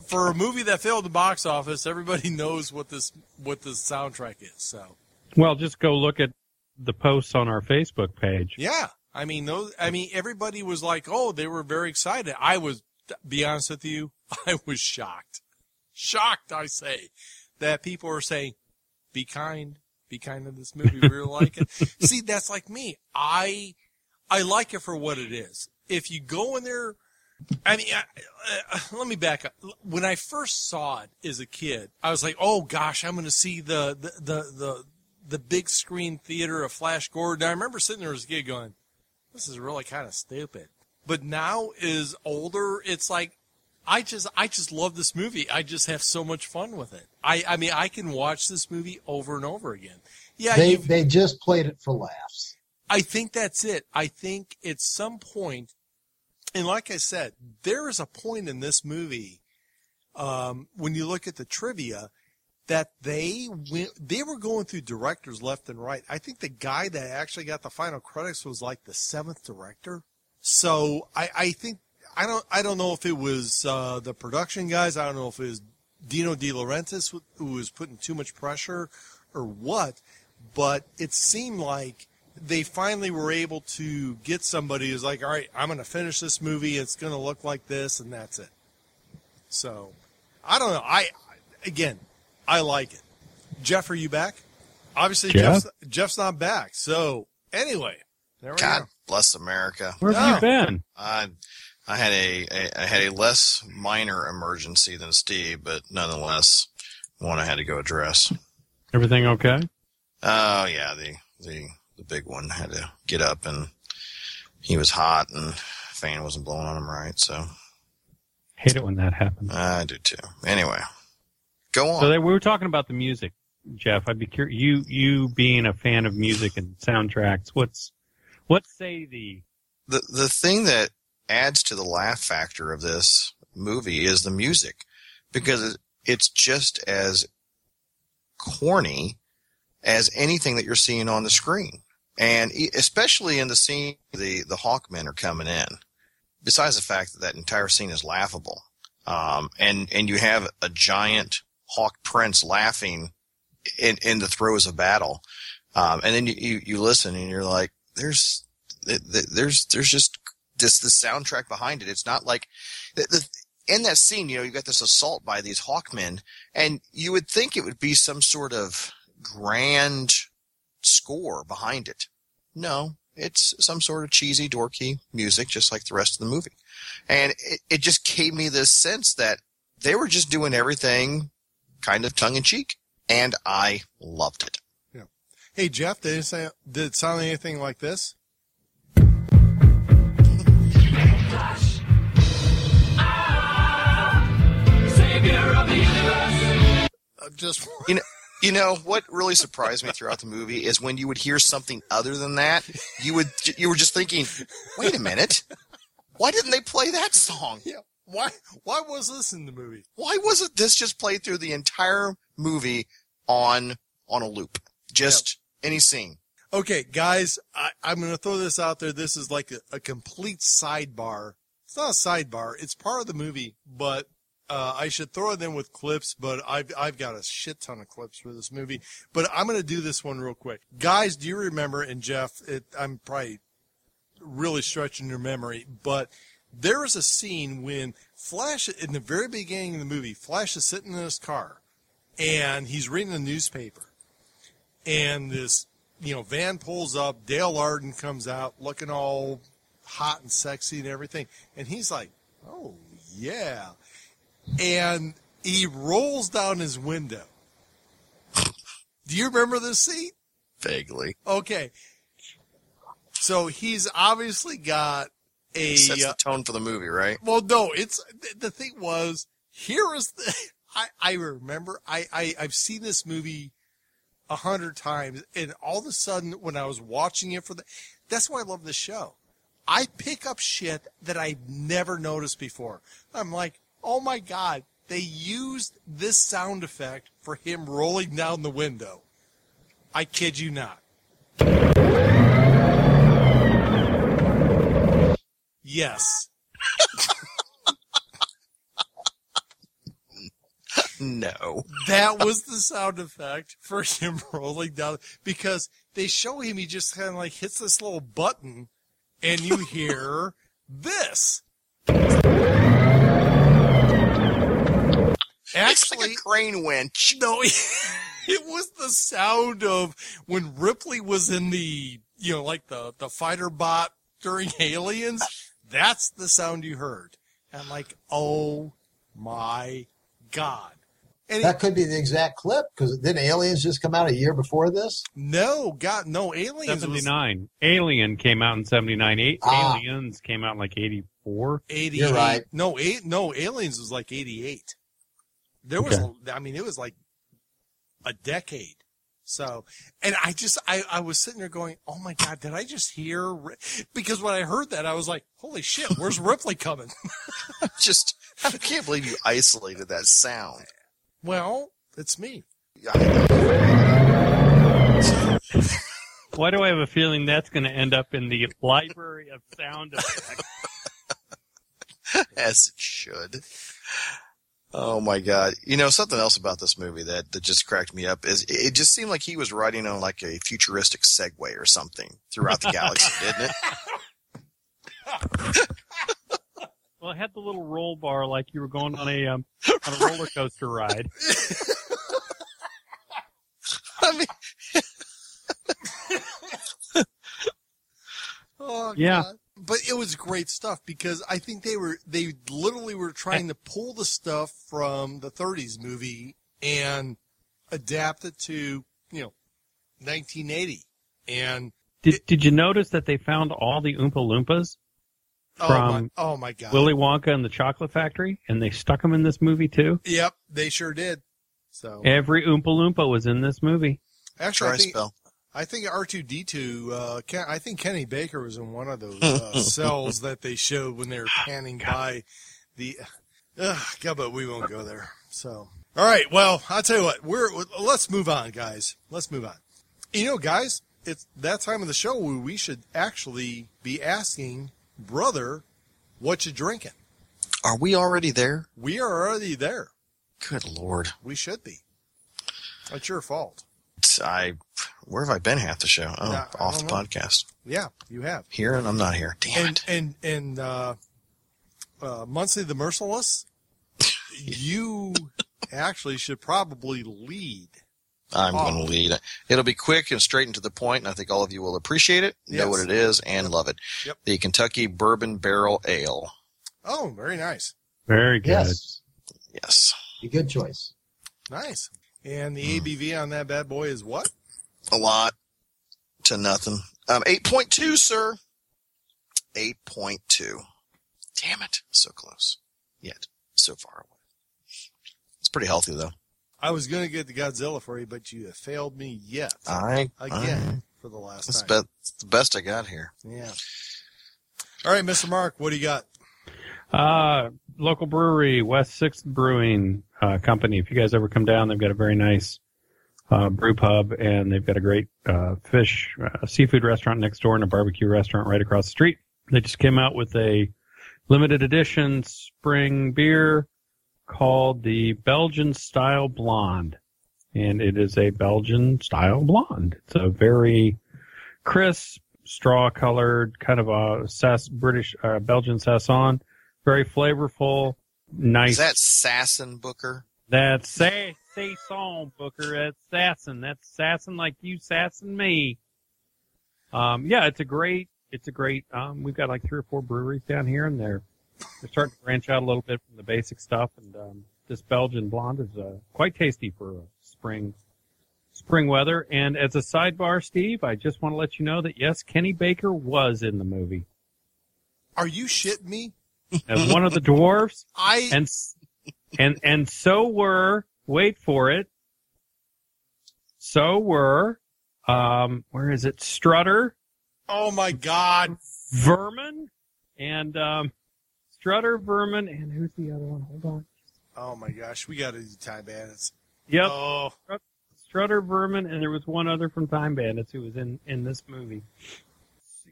For a movie that failed the box office, everybody <laughs> knows what this what this soundtrack is. So Well, just go look at the posts on our Facebook page. yeah, I mean those. I mean everybody was like, oh, they were very excited. I was, be honest with you, <laughs> I was shocked, shocked. I say that people are saying, be kind, be kind to this movie. We really like it. <laughs> See, that's like me. I I like it for what it is. If you go in there, I mean, I, uh, let me back up. When I first saw it as a kid, I was like, "Oh gosh, I'm going to see the the the the, the big screen theater of Flash Gordon." I remember sitting there as a kid going, "This is really kind of stupid." But now, is older, it's like I just I just love this movie. I just have so much fun with it. I I mean, I can watch this movie over and over again. Yeah, They they just played it for laughs. I think that's it. I think at some point, and like I said, there is a point in this movie um, when you look at the trivia that they went, they were going through directors left and right. I think the guy that actually got the final credits was like the seventh director. So I, I think I don't I don't know if it was uh, the production guys. I don't know if it was Dino De Laurentiis who- who was putting too much pressure or what, but it seemed like they finally were able to get somebody who's like, all right, I'm going to finish this movie. It's going to look like this, and that's it. So, I don't know. I again, I like it. Jeff, are you back? Obviously, Jeff? Jeff's, Jeff's not back. So, anyway, there we God go. bless America. Where have No. you been? I I had a, a I had a less minor emergency than Steve, but nonetheless one I had to go address. Everything okay? Oh yeah, the the the big one had to get up and he was hot and fan wasn't blowing on him right, so Hate it when that happens. I do too. Anyway, go on. So they, we were talking about the music, Jeff. I'd be curious. You you being a fan of music and soundtracks, what's what say the the the thing that adds to the laugh factor of this movie is the music because it's just as corny as anything that you're seeing on the screen. And especially in the scene the the hawkmen are coming in. Besides the fact that that entire scene is laughable um, and and you have a giant hawk prince laughing in in the throes of battle um, and then you, you you listen and you're like there's th- th- there's there's just this the soundtrack behind it. It's not like the, the in that scene, you know, you got this assault by these hawkmen, and you would think it would be some sort of grand score behind it. No, it's some sort of cheesy, dorky music, just like the rest of the movie. And it, it just gave me this sense that they were just doing everything kind of tongue in cheek, and I loved it. Yeah. Hey, Jeff, did it sound anything like this? Just <laughs> You know, you know what really surprised me throughout the movie is when you would hear something other than that, you would you were just thinking, "Wait a minute, why didn't they play that song? yeah. Why? Why was this in the movie? Why wasn't this just played through the entire movie on on a loop? Just any scene." Okay, guys, I, I'm going to throw this out there. This is like a, a complete sidebar. It's not a sidebar. It's part of the movie, but uh, I should throw in with clips. But I've I've got a shit ton of clips for this movie. But I'm to do this one real quick, guys. Do you remember? And Jeff, it, I'm probably really stretching your memory, but there is a scene when Flash, in the very beginning of the movie, Flash is sitting in his car, and he's reading the newspaper and this you know van pulls up dale arden comes out looking all hot and sexy and everything and he's like oh yeah and he rolls down his window do you remember this scene Vaguely, okay so he's obviously got a sets uh, the tone for the movie, right? well, no, it's the thing was here is the <laughs> I, I remember I, I I've seen this movie a hundred times, and all of a sudden when I was watching it for the, that's why I love this show. I pick up shit that I've never noticed before. I'm like, oh my god, they used this sound effect for him rolling down the window. I kid you not. Yes. No. that was the sound effect for him <laughs> rolling down because they show him he just kind of like hits this little button and you hear this. It's like Actually, a crane winch. <laughs> no, <laughs> it was the sound of when Ripley was in the, you know, like the, the fighter bot during <laughs> Aliens. That's the sound you heard. And like, oh my God. And he- That could be the exact clip because didn't Aliens just come out a year before this? no, God, no, Aliens 79. Alien came out in 79. Eight, Ah. Aliens came out in like 84. 88. You're right. No, eight, no, Aliens was like 88. There was, I mean, it was like a decade. So, and I just, I, I was sitting there going, oh my God, did I just hear? Ri-" Because when I heard that, I was like, holy shit, where's Ripley coming? <laughs> Just, I can't believe you isolated that sound. well, it's me. Why do I have a feeling that's going to end up in the library of sound effects? <laughs> As it should. Oh my god. You know, something else about this movie that, that just cracked me up is it just seemed like he was riding on like a futuristic Segway or something throughout the galaxy, <laughs> didn't it? <laughs> Well, it had the little roll bar like you were going on a um, on a roller coaster ride. <laughs> I mean, Oh, Yeah. God. But it was great stuff because I think they were, they literally were trying to pull the stuff from the 30s movie and adapt it to, you know, 1980. And, Did Did you notice that they found all the Oompa Loompas, oh From my, oh my God. Willy Wonka and the Chocolate Factory, and they stuck them in this movie too? Yep, they sure did. So Every Oompa Loompa was in this movie. actually, I try think, spell. I think R2D2, uh, I think Kenny Baker was in one of those uh, <laughs> cells that they showed when they were panning by the. Uh, God, but we won't go there. So, all right. Well, I'll tell you what. We're let's move on, guys. Let's move on. You know, guys, it's that time of the show where we should actually be asking brother, what you drinking? Are we already there? We are already there. Good lord. We should be. It's your fault. I where have I been half the show? Oh, Yeah, off the know. podcast. Yeah, you have. Here and I'm not here. Damn and it. and and uh, uh, Muncie the Merciless, <laughs> you actually should probably lead. I'm Oh. going to lead. It'll be quick and straight and to the point, and I think all of you will appreciate it, Yes. know what it is, and love it. Yep. The Kentucky Bourbon Barrel Ale. Oh, very nice, Very good. Yes, Yes. a good choice. nice. And the ABV on that bad boy is what? A lot to nothing. Um, 8.2, sir. 8.2. Damn it. So close. Yet. So far away. It's pretty healthy, though. I was going to get the Godzilla for you, but you have failed me yet I, again for the last That's time. be- it's the best I got here. Yeah. All right, Mr. Mark, what do you got? Uh, local brewery, West Sixth Brewing uh, Company. If you guys ever come down, they've got a very nice uh, brew pub, and they've got a great uh, fish uh, seafood restaurant next door and a barbecue restaurant right across the street. They just came out with a limited edition spring beer called the Belgian Style Blonde, and it is a Belgian Style Blonde. It's a very crisp, straw colored, kind of a British uh, Belgian Sasson very flavorful, nice. Is that Sasson Booker? That's say saison Booker. That's sassin. That's sassin like you sassin me. Um, yeah, it's a great. It's a great. Um, we've got like three or four breweries down here, and they're they're starting to branch out a little bit from the basic stuff. And um, this Belgian blonde is uh, quite tasty for uh, spring spring weather. And as a sidebar, Steve, I just want to let you know that yes, Kenny Baker was in the movie Are you shitting me? As one of the dwarves. <laughs> I And s- and and so were wait for it. So were um where is it? Strutter, Oh my God! Vermin, and um Strutter, Vermin, and who's the other one? Hold on. Oh my gosh! We got to do Time Bandits. Yep, Oh, Strutter, Vermin, and there was one other from Time Bandits who was in in this movie.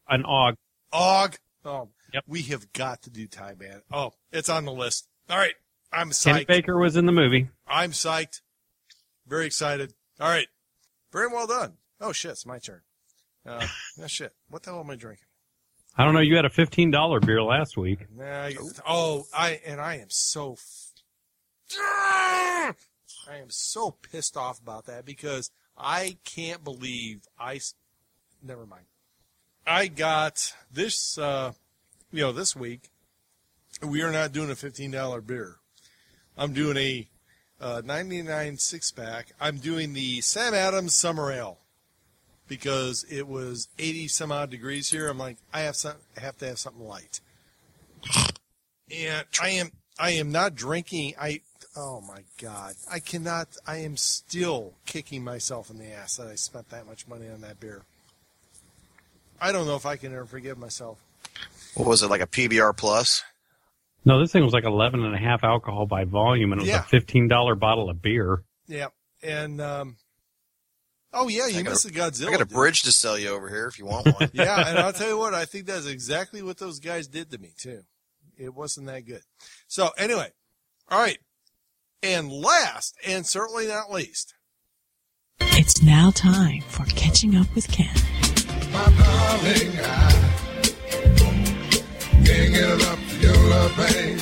An Og. Og. Oh, Yep. we have got to do Time Bandit. Oh, it's on the list. All right, I'm Kenny psyched. Baker was in the movie. I'm psyched. Very excited. All right, very well done. Oh shit, it's my turn. Uh, <laughs> oh shit, what the hell am I drinking? I don't know. You had a fifteen dollar beer last week. Nah, I- oh, I and I am so. I am so pissed off about that because I can't believe I. Never mind. I got this. Uh, you know, this week we are not doing a fifteen dollar beer. I'm doing a uh, ninety nine six pack. I'm doing the Sam Adams Summer Ale because it was eighty some odd degrees here. I'm like, I have some, I have to have something light and I am I am not drinking. I oh my god, I cannot. I am still kicking myself in the ass that I spent that much money on that beer. I don't know if I can ever forgive myself. What was it, like a PBR plus? No, this thing was like eleven and a half alcohol by volume, and it was Yeah. a fifteen dollar bottle of beer. Yeah, and um, oh yeah, you I got missed the Godzilla. I got a dude. bridge to sell you over here if you want one. <laughs> yeah, and I'll tell you what, I think that's exactly what those guys did to me too. It wasn't that good. So anyway, all right, and last and certainly not least, It's now time for catching up with Ken. My darling, I can't get enough of your love, babe.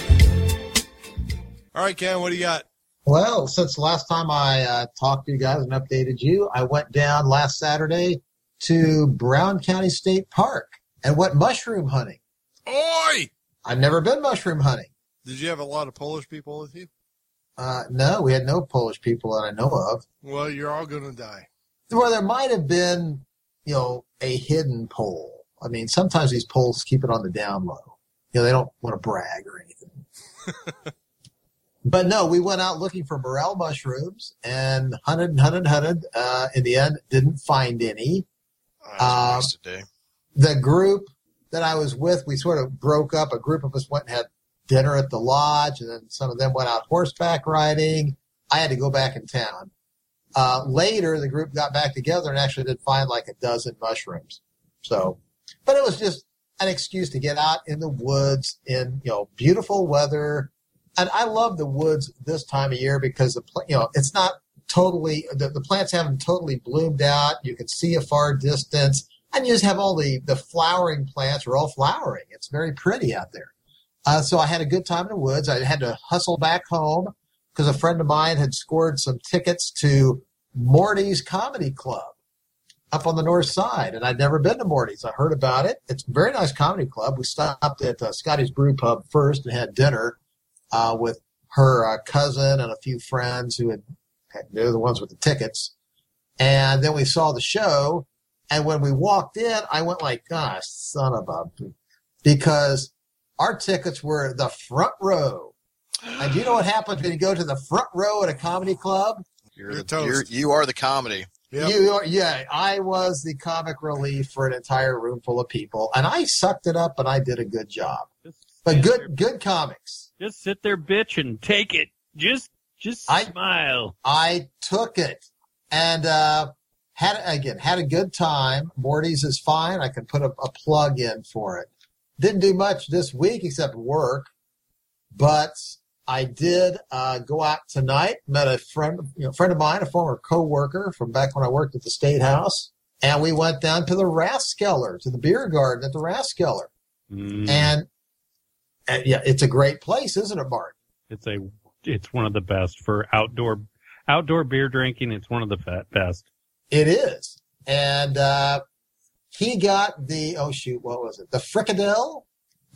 all right, Ken, what do you got? Well, since last time I uh, talked to you guys and updated you, I went down last Saturday to Brown County State Park and went mushroom hunting. Oi! I've never been mushroom hunting. Did you have a lot of Polish people with you? Uh, no, we had no Polish people that I know of. Well, you're all going to die. Well, there might have been, you know, a hidden pole. I mean, sometimes these poles keep it on the down low. You know, they don't want to brag or anything. <laughs> but no, we went out looking for morel mushrooms and hunted and hunted and hunted. Uh, in the end, didn't find any. Uh, the group that I was with, we sort of broke up. A group of us went and had dinner at the lodge, and then some of them went out horseback riding. I had to go back in town. Uh, later, the group got back together and actually did find like a dozen mushrooms. So, but it was just an excuse to get out in the woods in you know beautiful weather. And I love the woods this time of year because the you know it's not totally the, the plants haven't totally bloomed out. You can see a far distance and you just have all the the flowering plants are all flowering. It's very pretty out there. Uh, so I had a good time in the woods. I had to hustle back home because a friend of mine had scored some tickets to Morty's Comedy Club up on the north side, and I'd never been to Morty's. I heard about it. It's a very nice comedy club. We stopped at uh, Scotty's Brew Pub first and had dinner uh, with her uh, cousin and a few friends who had, had they're the ones with the tickets. And then we saw the show. And when we walked in, I went like, gosh, son of a, because our tickets were the front row. And do you know what happens when you go to the front row at a comedy club? You're, you're the, toast. you're, you are the comedy. Yep. You yeah, I was the comic relief for an entire room full of people, and I sucked it up, and I did a good job. But good, there- good comics. just sit there, bitch, and take it. Just, just I- smile. I took it, and uh, had again had a good time. Morty's is fine. I can put a, a plug in for it. Didn't do much this week except work, but I did uh, go out tonight. Met a friend, you know, friend of mine, a former coworker from back when I worked at the State House, and we went down to the Rathskeller, to the beer garden at the Rathskeller, Mm, and, and yeah, it's a great place, isn't it, Mark? it's a, it's one of the best for outdoor, outdoor beer drinking. It's one of the best. It is. And uh, he got the, oh shoot, what was it? The fricadelle.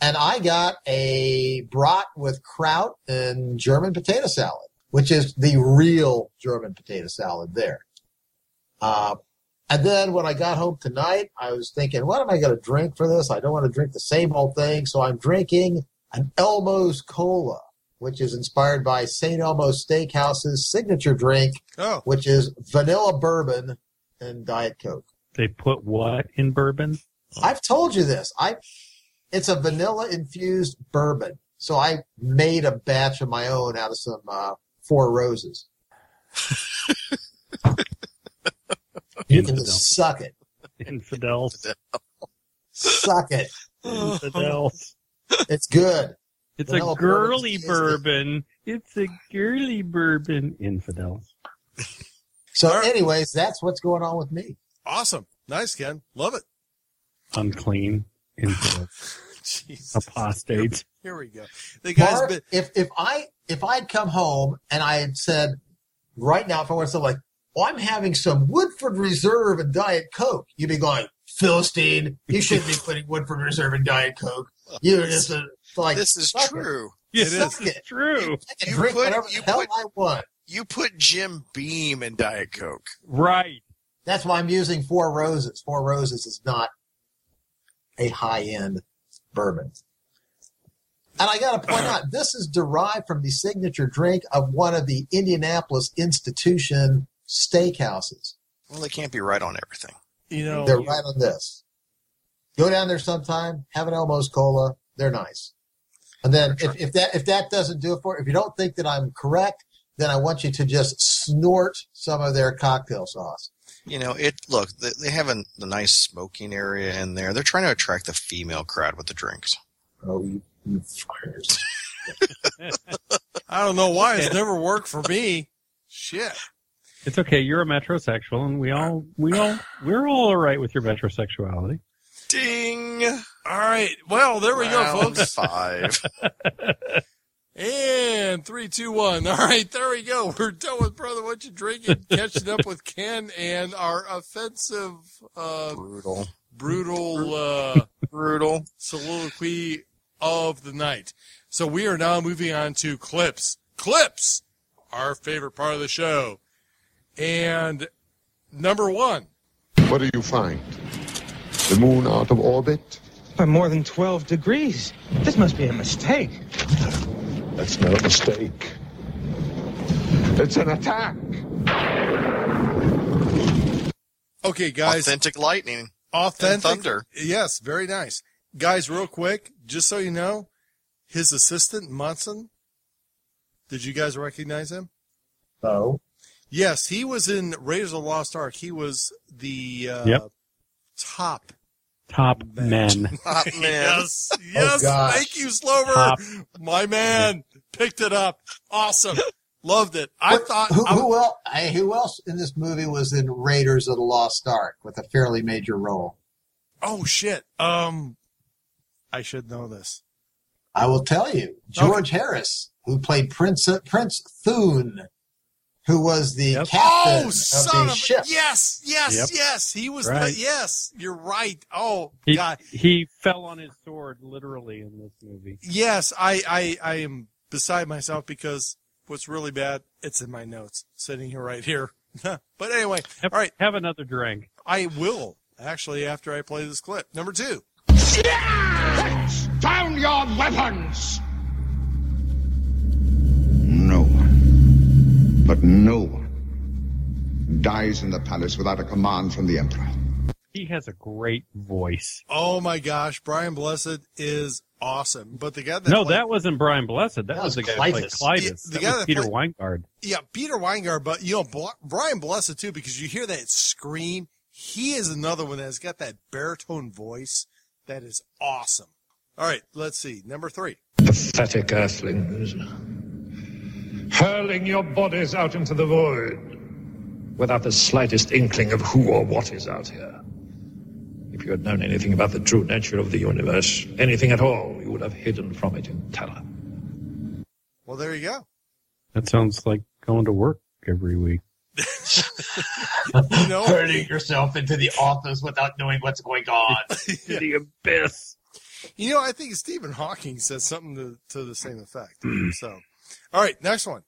And I got a brat with kraut and German potato salad, which is the real German potato salad there. Uh, and then when I got home tonight, I was thinking, what am I going to drink for this? I don't want to drink the same old thing. So I'm drinking an Elmo's Cola. which is inspired by St. Elmo's Steakhouse's signature drink, Oh, which is vanilla bourbon and Diet Coke. They put what in bourbon? I've told you this. I it's a vanilla infused bourbon. So I made a batch of my own out of some uh, Four Roses. <laughs> you can Infidel. just suck it. Infidels. Suck it. Infidels. It's good. It's Vanilla a girly bourbon's bourbon. It's a girly bourbon. Infidels. So, All right. anyways, that's what's going on with me. awesome. Nice, Ken. Love it. Unclean. Infidels. <laughs> Jesus. Apostates. Here we go. The guy's Mark, been. if if I if I'd come home and I had said, right now, if I want to say like, oh, I'm having some Woodford Reserve and Diet Coke, you'd be going, Philistine, you shouldn't be putting Woodford Reserve and Diet Coke. You're just a, like this is suck it. true. It Suck is. it. True. I can You drink put- whatever you the hell put- I want. You put Jim Beam in Diet Coke. Right. That's why I'm using Four Roses. Four Roses is not a high end bourbon. And I got to point out, this is derived from the signature drink of one of the Indianapolis institution steakhouses. Well, they can't be right on everything. You know, They're right on this. Go down there sometime, have an Elmo's Cola. They're nice. And then if, if that if that doesn't do it for you, if you don't think that I'm correct, then I want you to just snort some of their cocktail sauce. You know, it. Look, they, they have a, a nice smoking area in there. They're trying to attract the female crowd with the drinks. Oh, you, you fuckers. I don't know why it's never worked for me. Shit. It's okay. You're a metrosexual, and we all we all we're all alright with your metrosexuality. Ding. All right. Well, there we go, folks. Five. <laughs> And three, two, one. All right, there we go. We're done with brother. What you drinking? Catching up with Ken and our offensive, uh, Brutal. brutal uh, Brutal. soliloquy of the night. So we are now moving on to clips. Clips, our favorite part of the show. And number one. What do you find? The moon out of orbit? By more than 12 degrees. This must be a mistake. That's no mistake. It's an attack. Okay, guys. Authentic lightning. Authentic And thunder. Yes, very nice. Guys, real quick, just so you know, his assistant, Munson, did you guys recognize him? So Yes, he was in Raiders of the Lost Ark. He was the uh, Yep. top. Top men. Hot <laughs> man. Yes, yes. gosh. Thank you, Slover. Top. My man picked it up. Awesome. Loved it. I thought. who, I- who else? Hey, who else in this movie was in Raiders of the Lost Ark with a fairly major role? oh shit. Um, I should know this. I will tell you, George Harris, who played Prince Prince Thun, who was the Yep. captain Oh, of son the of ship. a, yes, yes, Yep. yes. He was. Right. The, yes, you're right. Oh He, God. he fell on his sword literally in this movie. Yes, I, I, I am beside myself because what's really bad, it's in my notes, sitting here right here. <laughs> but anyway, Have, all right, have another drink. I will actually after I play this clip. Number two. Down your weapons! No one, but no one, dies in the palace without a command from the Emperor. He has a great voice. Oh my gosh, Brian Blessed is awesome. But the guy that No, played- that wasn't Brian Blessed. That, That was the was guy who played Klytus. Klytus. Yeah, that the guy was that Peter played- Wyngarde. yeah, Peter Wyngarde, but you know Bl- Brian Blessed too because you hear that scream. He is another one that's got that baritone voice that is awesome. All right, let's see. Number three. Pathetic earthlings. Hurling your bodies out into the void without the slightest inkling of who or what is out here. If you had known anything about the true nature of the universe, anything at all, you would have hidden from it in terror. Well, there you go. That sounds like going to work every week. You know, Hurting yourself into the office without knowing what's going on. <laughs> The abyss. you know, I think Stephen Hawking says something to, to the same effect. so, all right, next one.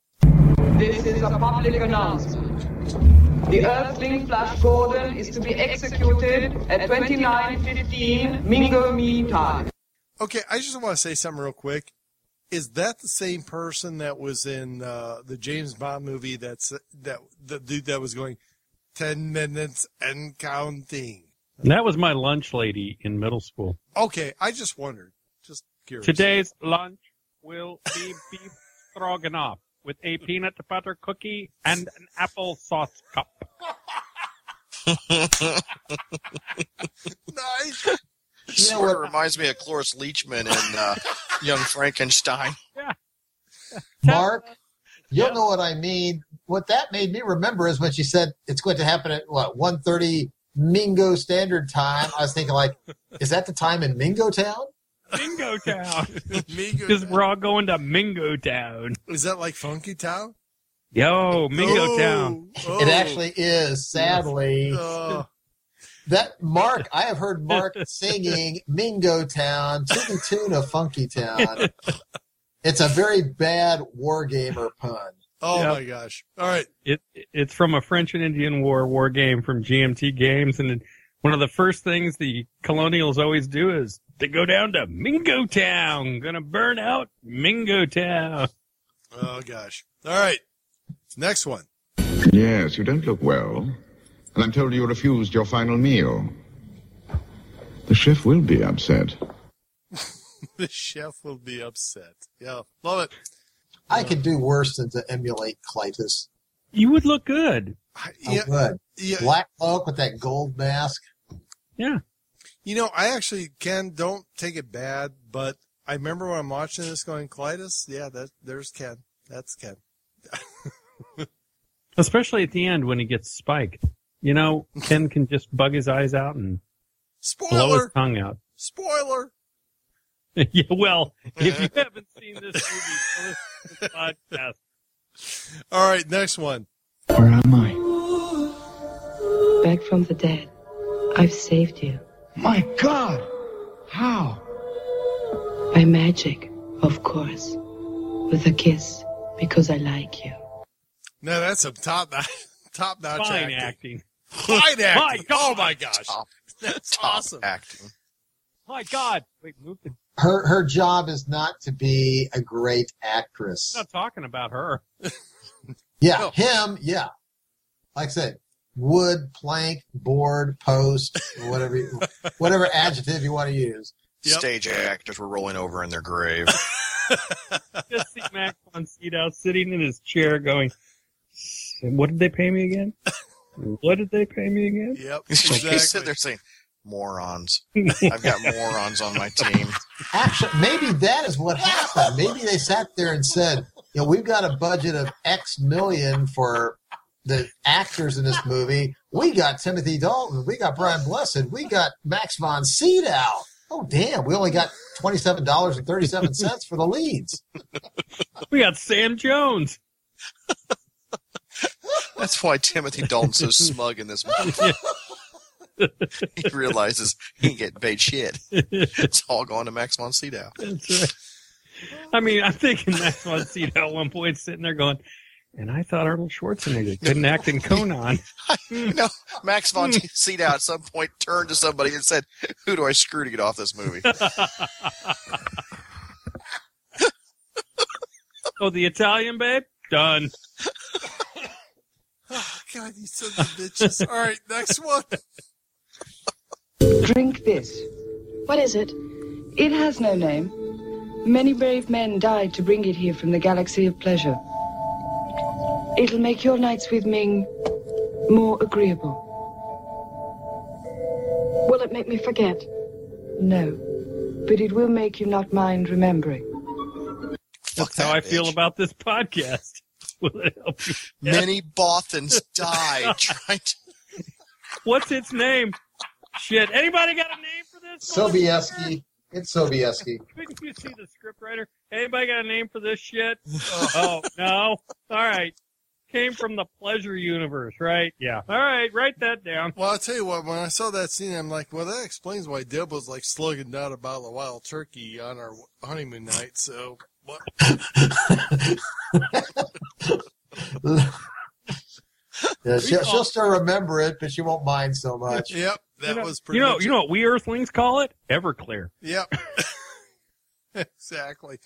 This is a public announcement. The Earthling Flash Gordon is to be executed at 2915 Mingo Mean Time. Okay, I just want to say something real quick. is that the same person that was in uh, the James Bond movie? That's that the dude that was going ten minutes and counting. And that was my lunch lady in middle school. Okay, I just wondered. Just curious. Today's lunch will be beef stroganoff with a peanut butter cookie and an apple sauce cup. nice. You Sort of reminds me of Cloris Leachman in uh, <laughs> Young Frankenstein. Yeah. Mark, you'll know what I mean. What that made me remember is when she said it's going to happen at what 1.30 Mingo Standard Time. I was thinking like, is that the time in Mingo Town? Mingo <laughs> Town. Mingo Because we're all going to Mingo Town. Is that like Funky Town? Yo, Mingo Oh, Town. oh. It actually is. Sadly, Oh, that Mark, I have heard Mark <laughs> singing Mingo Town to the tune of Funky Town. <laughs> It's a very bad wargamer pun. oh Yeah. my gosh! All right, It it's from a French and Indian War war game from GMT Games, and one of the first things the colonials always do is they go down to Mingo Town, gonna burn out Mingo Town. oh gosh! All right, next one. Yes, you don't look well. And I'm told you refused your final meal. The chef will be upset. <laughs> The chef will be upset. Yeah, love it. I could do worse than to emulate Klytus. You would look good. I, Oh, yeah, good. yeah. Black cloak with that gold mask. Yeah. You know, I actually Ken don't take it bad, but I remember when I'm watching this going, Klytus. Yeah, that there's Ken. That's Ken. <laughs> Especially at the end when he gets spiked. You know, Ken can just bug his eyes out and blow his tongue out. <laughs> Spoiler. yeah, well, if you haven't seen this movie, go listen to this podcast. All right, next one. Where am I? Back from the dead. I've saved you. My God! How? By magic, of course. With a kiss, because I like you. No, that's some top notch, <laughs> top notch Fine acting. acting. Fine acting. My God. Oh my gosh, Top, that's top awesome. acting. My God. Wait, move the, Her her job is not to be a great actress. I'm not talking about her. Yeah, No. him. Yeah, like I said, wood, plank, board, post, whatever you- <laughs> whatever adjective you want to use. Yep. Stage actors were rolling over in their grave. <laughs> Just see Max von Sydow sitting in his chair going, what did they pay me again? <laughs> What did they pay me again? Yep, He sit exactly. there saying, "Morons! I've got morons on my team." Actually, maybe that is what happened. Maybe they sat there and said, "You know, we've got a budget of X million for the actors in this movie. We got Timothy Dalton. We got Brian Blessed. We got Max von Sydow. Oh, damn! We only got twenty-seven dollars and thirty-seven cents for the leads. We got Sam Jones. That's why Timothy Dalton's so smug in this movie. he realizes he ain't getting paid shit. It's all going to Max von Sydow. That's right. I mean, I'm thinking Max von Sydow at one point sitting there going, and I thought Arnold Schwarzenegger couldn't act in Conan. <laughs> You know, Max von hmm. Sydow at some point turned to somebody and said, "Who do I screw to get off this movie?" <laughs> <laughs> oh, the Italian babe? Done. Oh, God, you sons of bitches. All right, next one. Drink this. What is it? It has no name. Many brave men died to bring it here from the galaxy of pleasure. It'll make your nights with Ming more agreeable. Will it make me forget? No, but it will make you not mind remembering. Fuck That's how that I feel about this podcast. <laughs> Will it help you? <laughs> Many Bothans died <laughs> trying to. What's its name? Shit. Anybody got a name for this? Sobieski. It's Sobieski. Couldn't you see the scriptwriter? Anybody got a name for this shit? oh, no? All right. Came from the pleasure universe, right? Yeah. All right, write that down. Well, I'll tell you what, when I saw that scene, I'm like, well, that explains why Deb was like slugging down a bottle of wild turkey on our honeymoon night. So, what? <laughs> Yeah, she'll, she'll still remember it, but she won't mind so much. Yep, that you know, was pretty you know, much you it. know what we Earthlings call it? Everclear. Yep. <laughs> exactly.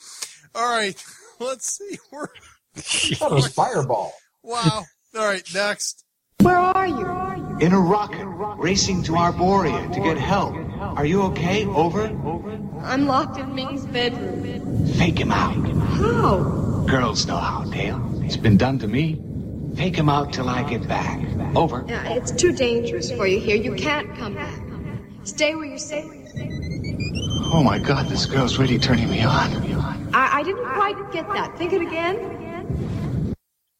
All right, <laughs> let's see. We're I thought it was Fireball. Wow. All right, next. Where are you? In a rocket, racing to Arboria to get help. Are you okay? Over? I'm locked in Ming's bedroom. Fake him out. How? Girls know how, Dale. It's been done to me. Fake him out till I get back. Over. Uh, it's too dangerous for you here. You can't come back. Stay where you're safe. Oh my god, this girl's really turning me on. I, I didn't quite get that. Think it again.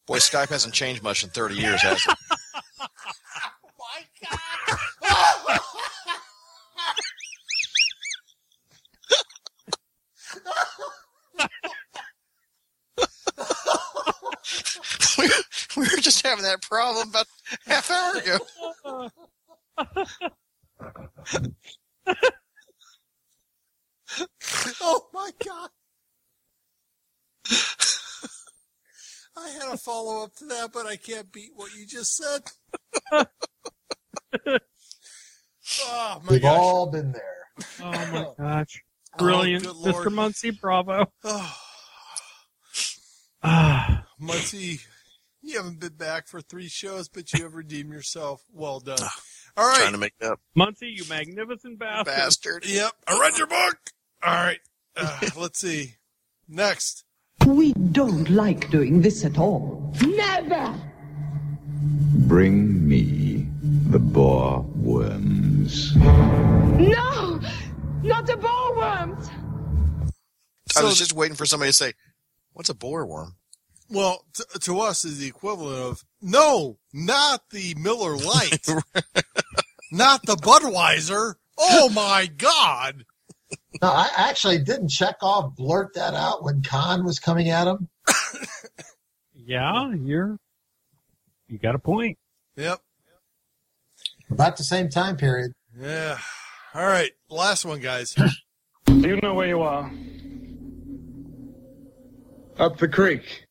Boy, Skype hasn't changed much in 30 years, has it? <laughs> oh <laughs> we, we were just having that problem about half hour ago. <laughs> Oh my god. I had a follow up to that, but I can't beat what you just said. <laughs> oh my We've gosh. all been there. Oh my gosh. Brilliant. Oh. Mr. Muncie, bravo. Oh, <sighs> Ah, Muncie, you haven't been back for three shows, but you have redeemed yourself. Well done. All right. Trying to make up. Muncie, you magnificent bastard. Bastard. Yep. I read your book. All right. Uh, let's see. Next. We don't like doing this at all. Never! Bring me the boar worms. No! Not the ballworms! I So- was just waiting for somebody to say, What's a boar worm? Well, t- to us is the equivalent of no, not the Miller Lite, <laughs> not the Budweiser. Oh my God! No, I actually didn't check off blurt that out when Khan was coming at him. <coughs> Yeah, you're. You got a point. Yep. About the same time period. Yeah. All right. Last one, guys. <coughs> You know where you are. Up the creek.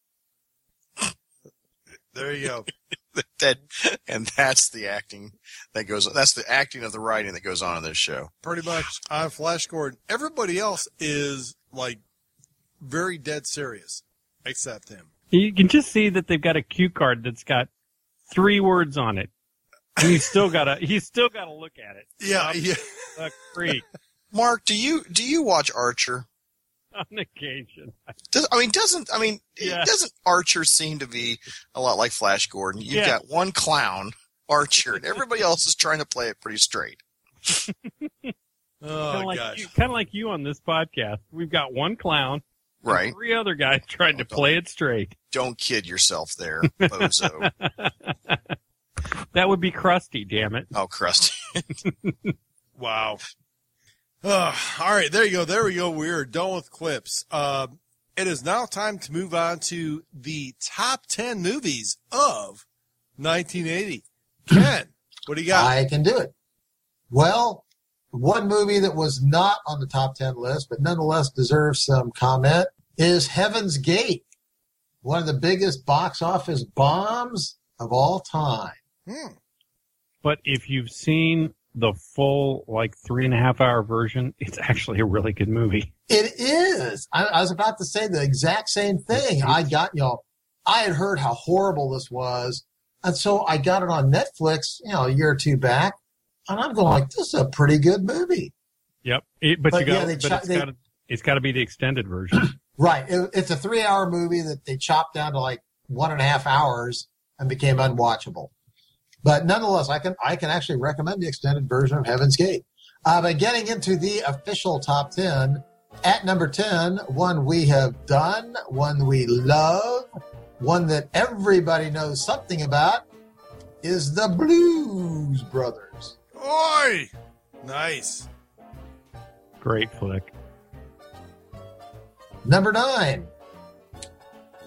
There you go. <laughs> that and that's the acting that goes that's the acting of the writing that goes on in this show. Pretty much on Flash Gordon. Everybody else is like very dead serious, except him. You can just see that they've got a cue card that's got three words on it. And he's still got to he's still got to look at it. Yeah, yeah. The creek Mark, do you do you watch Archer? <laughs> on occasion. Does, I mean, doesn't I mean Yeah. doesn't Archer seem to be a lot like Flash Gordon? You've Yeah. got one clown, Archer, and everybody else is trying to play it pretty straight. kind <laughs> Oh of like gosh. you, kind of like you on this podcast. We've got one clown, and Right? Three other guys trying to play it straight. Don't kid yourself there, <laughs> bozo. That would be crusty. Damn it. oh, crusty. Wow. Uh, all right, there you go. There we go. We're done with clips. Uh, it is now time to move on to the top 10 movies of 1980. Ken, what do you got? I can do it. Well, one movie that was not on the top 10 list, but nonetheless deserves some comment is Heaven's Gate, one of the biggest box office bombs of all time. Hmm. But if you've seen the full like three and a half hour version, it's actually a really good movie. It is. I, I was about to say the exact same thing. I got, you know, I had heard how horrible this was. And so I got it on Netflix, you know, a year or two back. And I'm going like, this is a pretty good movie. Yep. It, but, But you got, yeah, but cho- it's they- got to, it's got to be the extended version. <clears throat> Right. It, it's a three hour movie that they chopped down to like one and a half hours and became unwatchable. But nonetheless, I can, I can actually recommend the extended version of Heaven's Gate. Uh, but getting into the official top 10, at number 10, one we have done, one we love, one that everybody knows something about is the Blues Brothers. Oi! Nice. Great flick. Number nine,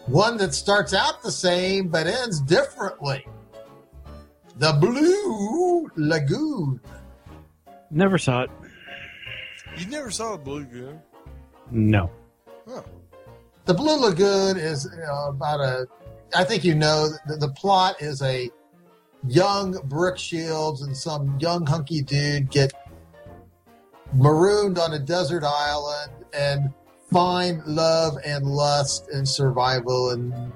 one that starts out the same but ends differently. The Blue Lagoon. Never saw it. You never saw a Blue Lagoon? No. Huh. The Blue Lagoon is you about a, I think you know, the, the plot is a young Brooke Shields and some young hunky dude get marooned on a desert island and find love and lust and survival and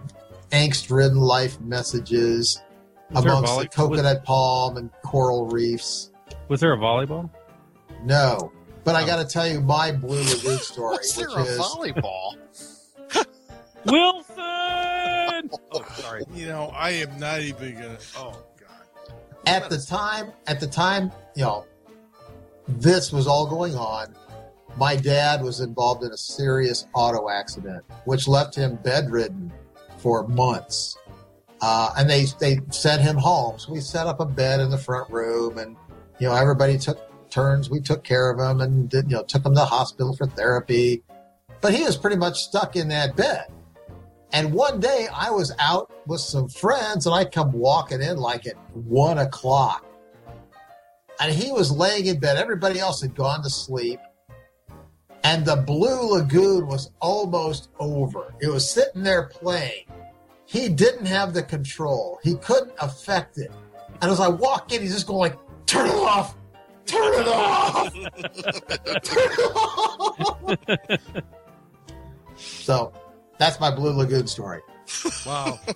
angst-ridden life messages Was amongst volley- the coconut palm and coral reefs. Was there a volleyball? No, but I oh. got to tell you my Blue Lagoon <laughs> story, Was there which a is volleyball? <laughs> Wilson. <laughs> Oh, sorry. You know, I am not even gonna. Oh God. at the time. At the time, you know, this was all going on. My dad was involved in a serious auto accident, which left him bedridden for months. Uh, and they they sent him home. So we set up a bed in the front room, and you know everybody took turns. We took care of him, and did, you know took him to the hospital for therapy. But he was pretty much stuck in that bed. And one day I was out with some friends, and I come walking in like at one o'clock, and he was laying in bed. Everybody else had gone to sleep. And the Blue Lagoon was almost over. It was sitting there playing he didn't have the control. He couldn't affect it. And as I walk in, he's just going like, "Turn it off, turn it off, <laughs> turn it off." <laughs> so that's my Blue Lagoon story. Wow. <laughs>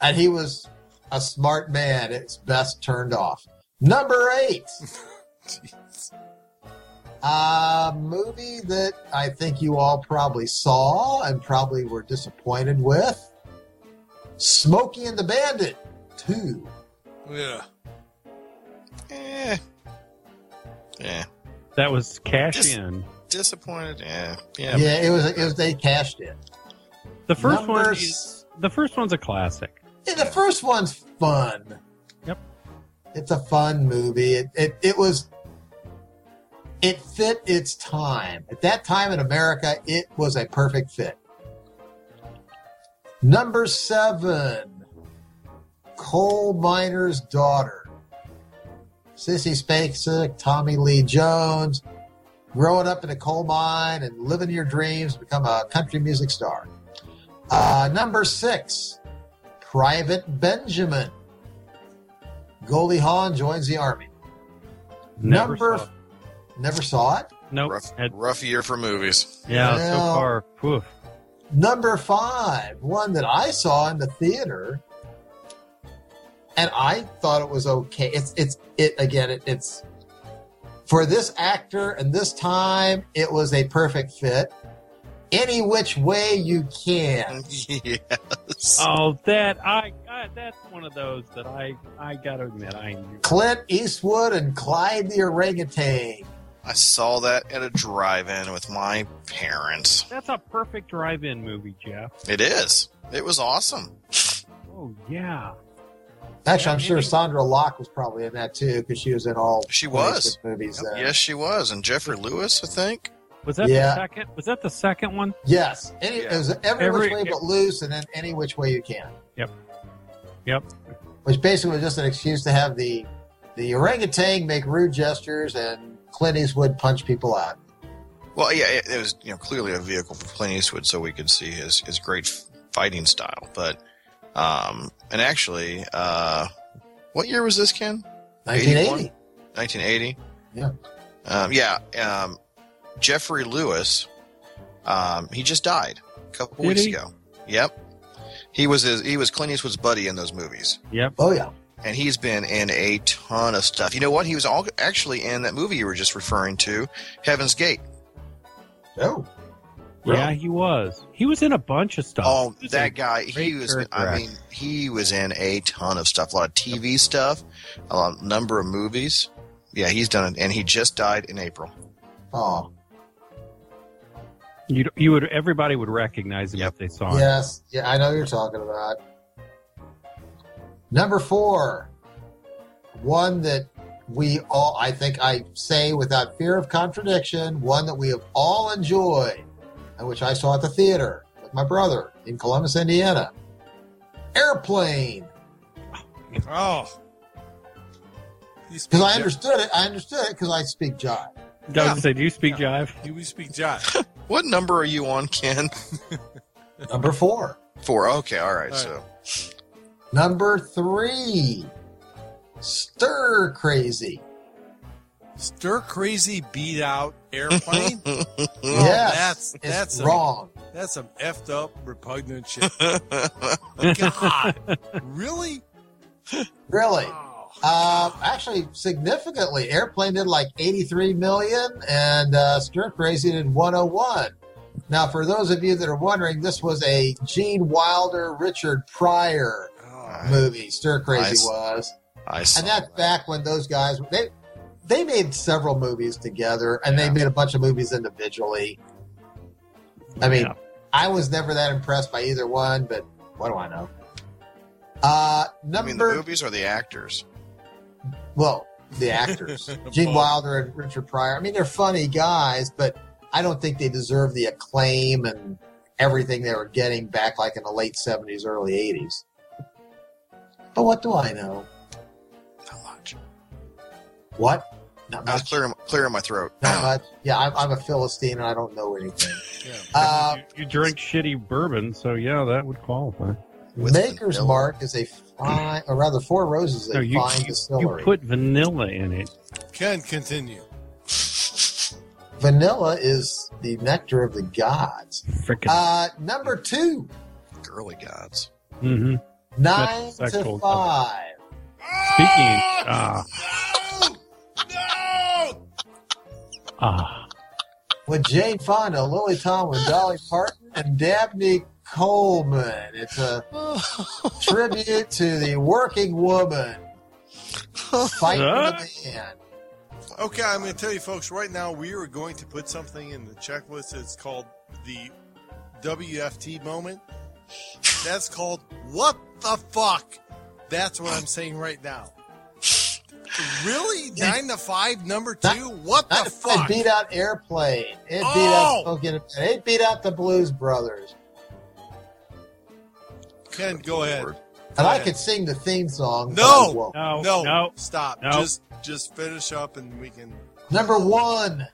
And he was a smart man. It's best turned off. Number eight. A movie that I think you all probably saw and probably were disappointed with. Smokey and the Bandit 2. Yeah. Eh. Yeah. That was cash Just- in. Disappointed. Yeah. Yeah. Yeah, it was. It was. They cashed it. The first one is the first one's a classic. Yeah, the first one's fun. Yep. It's a fun movie. It, it it was it fit its time. At that time in America, it was a perfect fit. Number seven, Coal Miner's Daughter. Sissy Spacek, Tommy Lee Jones, growing up in a coal mine and living your dreams, become a country music star. Uh, number six, Private Benjamin. Goldie Hawn joins the army. Never Number. Never saw it. Nope. Rough, Had- rough year for movies. yeah, Well- so far. Woof. Number five, one that I saw in the theater, and I thought it was okay. It's it's it again. It, it's for this actor and this time. It was a perfect fit. Any which way you can. <laughs> yes. Oh, that I, I that's one of those that I I gotta admit I enjoy. Clint Eastwood and Clyde the orangutan. I saw that at a drive-in with my parents. That's a perfect drive-in movie, Jeff. It is. It was awesome. Oh yeah. Actually, Yeah, I'm sure maybe- Sondra Locke was probably in that too because she was in all She was. Movies. then. Yes, she was, and Geoffrey Lewis, I think. Was that Yeah. the second? Was that the second one? Yes. Any, Yeah. It was every, Every- which way but loose, and then any which way you can. Yep. Yep. Which basically was just an excuse to have the the orangutan make rude gestures and Clint Eastwood punch people out. Well, yeah, it, it was you know clearly a vehicle for Clint Eastwood, so we could see his his great fighting style. But um, and actually, uh, what year was this, Ken? 1980. 1980. Yeah. Um, yeah. Um, Geoffrey Lewis. Um, he just died a couple Did weeks he? ago. Yep. He was his, he was Clint Eastwood's buddy in those movies, Yep. Oh yeah. And he's been in a ton of stuff. You know what? He was all actually in that movie you were just referring to, Heaven's Gate. Oh. Yeah, he was. He was in a bunch of stuff. Oh, that guy! He was. I actor. mean, he was in a ton of stuff, a lot of TV stuff, a lot, number of movies. Yeah, he's done it, and he just died in April. Oh. you you would everybody would recognize him Yep. if they saw him. Yes. Yeah, I know who you're talking about. Number four. One that we all, I think I say without fear of contradiction, one that we have all enjoyed, and which I saw at the theater with my brother in Columbus, Indiana. Airplane. Oh. Because I understood it. I understood it because I speak jive. I was gonna say, do you speak jive? You we speak jive. <laughs> What number are you on, Ken? Number four. Four. Okay, all right. All So Number three. Stir Crazy. Stir crazy beat out airplane. <laughs> Oh, Yes, that's that's some- wrong. that's some effed up, repugnant shit. <laughs> God, really? Really? Uh, actually, significantly, Airplane did like 83 million and uh, Stir Crazy did 101. Now, for those of you that are wondering, this was a Gene Wilder, Richard Pryor movie. Stir Crazy Nice. was, I saw and that's back when those guys they they made several movies together, and they made a bunch of movies individually. I mean, Yeah. I was never that impressed by either one, but what do I know? Uh, I mean, the movies or the actors? well, the actors, <laughs> Gene Wilder and Richard Pryor. I mean, they're funny guys, but I don't think they deserve the acclaim and everything they were getting back like in the late seventies, early eighties. But what do I know? Not much. What? Not I was clearing, clearing my throat. Not much. Yeah, I'm, I'm a Philistine and I don't know anything. <laughs> Yeah. Uh, you, you drink shitty bourbon, so yeah, that would qualify. Maker's vanilla. Mark is a fine, or rather, Four Roses is a No, you, fine you, you put vanilla in it. Can continue. Vanilla is the nectar of the gods. Frickin' Uh, number two, Girly gods. hmm nine to sexual. five. Speaking, ah, No! ah, with Jane Fonda, Lily Tomlin, Dolly Parton, and Dabney Coleman. It's a <laughs> tribute to the working woman fighting the man. Okay, I'm going to tell you, folks. Right now, we are going to put something in the checklist. It's called the WFT moment. That's called what the fuck. That's what I'm saying right now. Really, nine to five, number two. What the It fuck? beat out Airplane. It beat Oh! out Smoking It. It beat out the Blues Brothers. Ken, go ahead. Lord. And I could sing the theme song. No, no, no, no, stop. no. Just, just finish up, and we can. Number one,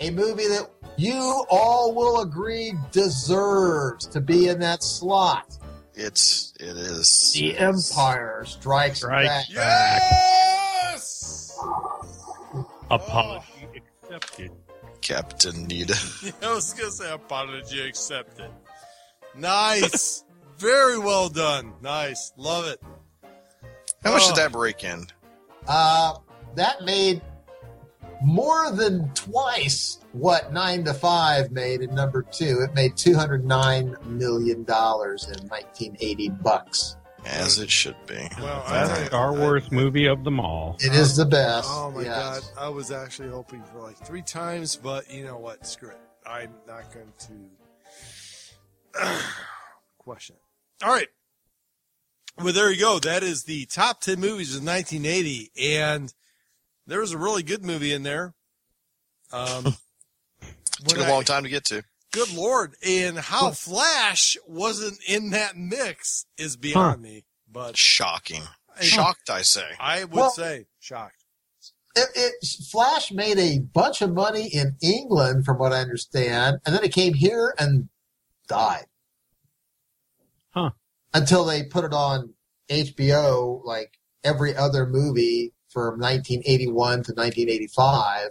a movie that you all will agree deserves to be in that slot. It's it is The Empire Strikes Strikes Back. Yes. apology accepted. Captain Needa. <laughs> I was gonna say apology accepted. Nice, very well done. Nice, love it. How much Oh. did that break in? Uh, that made more than twice what Nine to Five made in number two. It made two hundred nine million dollars in nineteen eighty bucks. As it should be. Well, I Best tell you, Star I- movie of them all. It is the best. Oh my yes. god, I was actually hoping for like three times, but you know what? Screw it. I'm not going to <sighs> question it. All right. Well, there you go. That is the top 10 movies of 1980. And there was a really good movie in there. Um, Took <laughs> when a I- long time to get to. Good Lord. And how Flash wasn't in that mix is beyond me. But Shocking. Shocked, I say. I would Well- say shocked. It, it, Flash made a bunch of money in England, from what I understand, and then it came here and died. Huh. Until they put it on HBO, like every other movie from 1981 to 1985,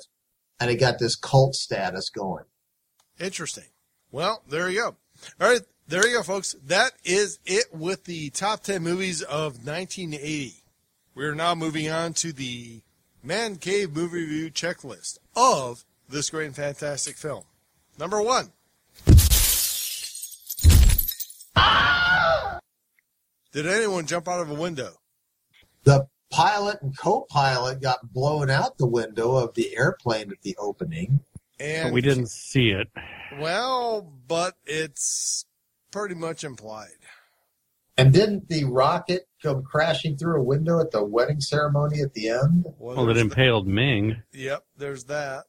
and it got this cult status going. Interesting. Well, there you go. All right, there you go, folks. That is it with the top 10 movies of 1980. We're now moving on to the Man Cave movie review checklist of this great and fantastic film. Number one. Did anyone jump out of a window? The pilot and co-pilot got blown out the window of the airplane at the opening. And But we didn't see it. Well, but it's pretty much implied. And didn't the rocket come crashing through a window at the wedding ceremony at the end? Well, it there's impaled Ming. Yep, there's that.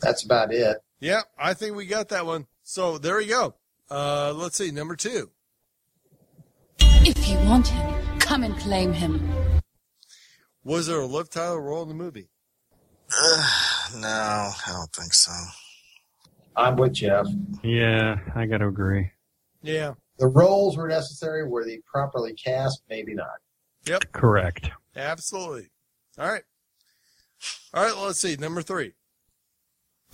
That's about it. Yep, I think we got that one. So there you go. Uh, let's see, number two. If you want him, come and claim him. Was there a Liv Tyler role in the movie? Uh, no, I don't think so. I'm with Jeff. Yeah, I got to agree. Yeah. The roles were necessary. Were they properly cast? Maybe not. Yep. Correct. Absolutely. All right. All right, let's see. Number three.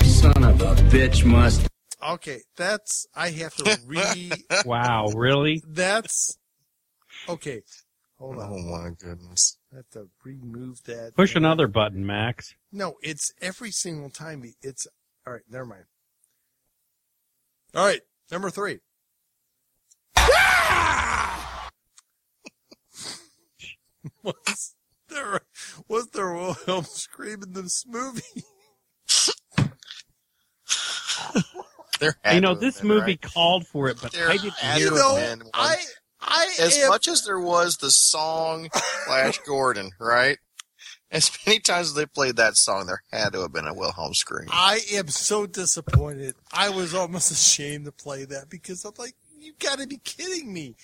Son of a bitch must. Okay, that's I have to <laughs> re. Wow, really? That's okay. Hold on. Oh my goodness. I have to remove that. Push another button, Max. No, it's every single time. It's all right. Never mind. All right, number three. <laughs> was there was there Wilhelm scream in this movie? There You know, this been, movie right? called for it, but There I didn't hear it. have know, been one. I I as am, much as there was the song Flash Gordon, right? As many times as they played that song, there had to have been a Wilhelm scream. I am so disappointed. I was almost ashamed to play that because I'm like, you got to be kidding me.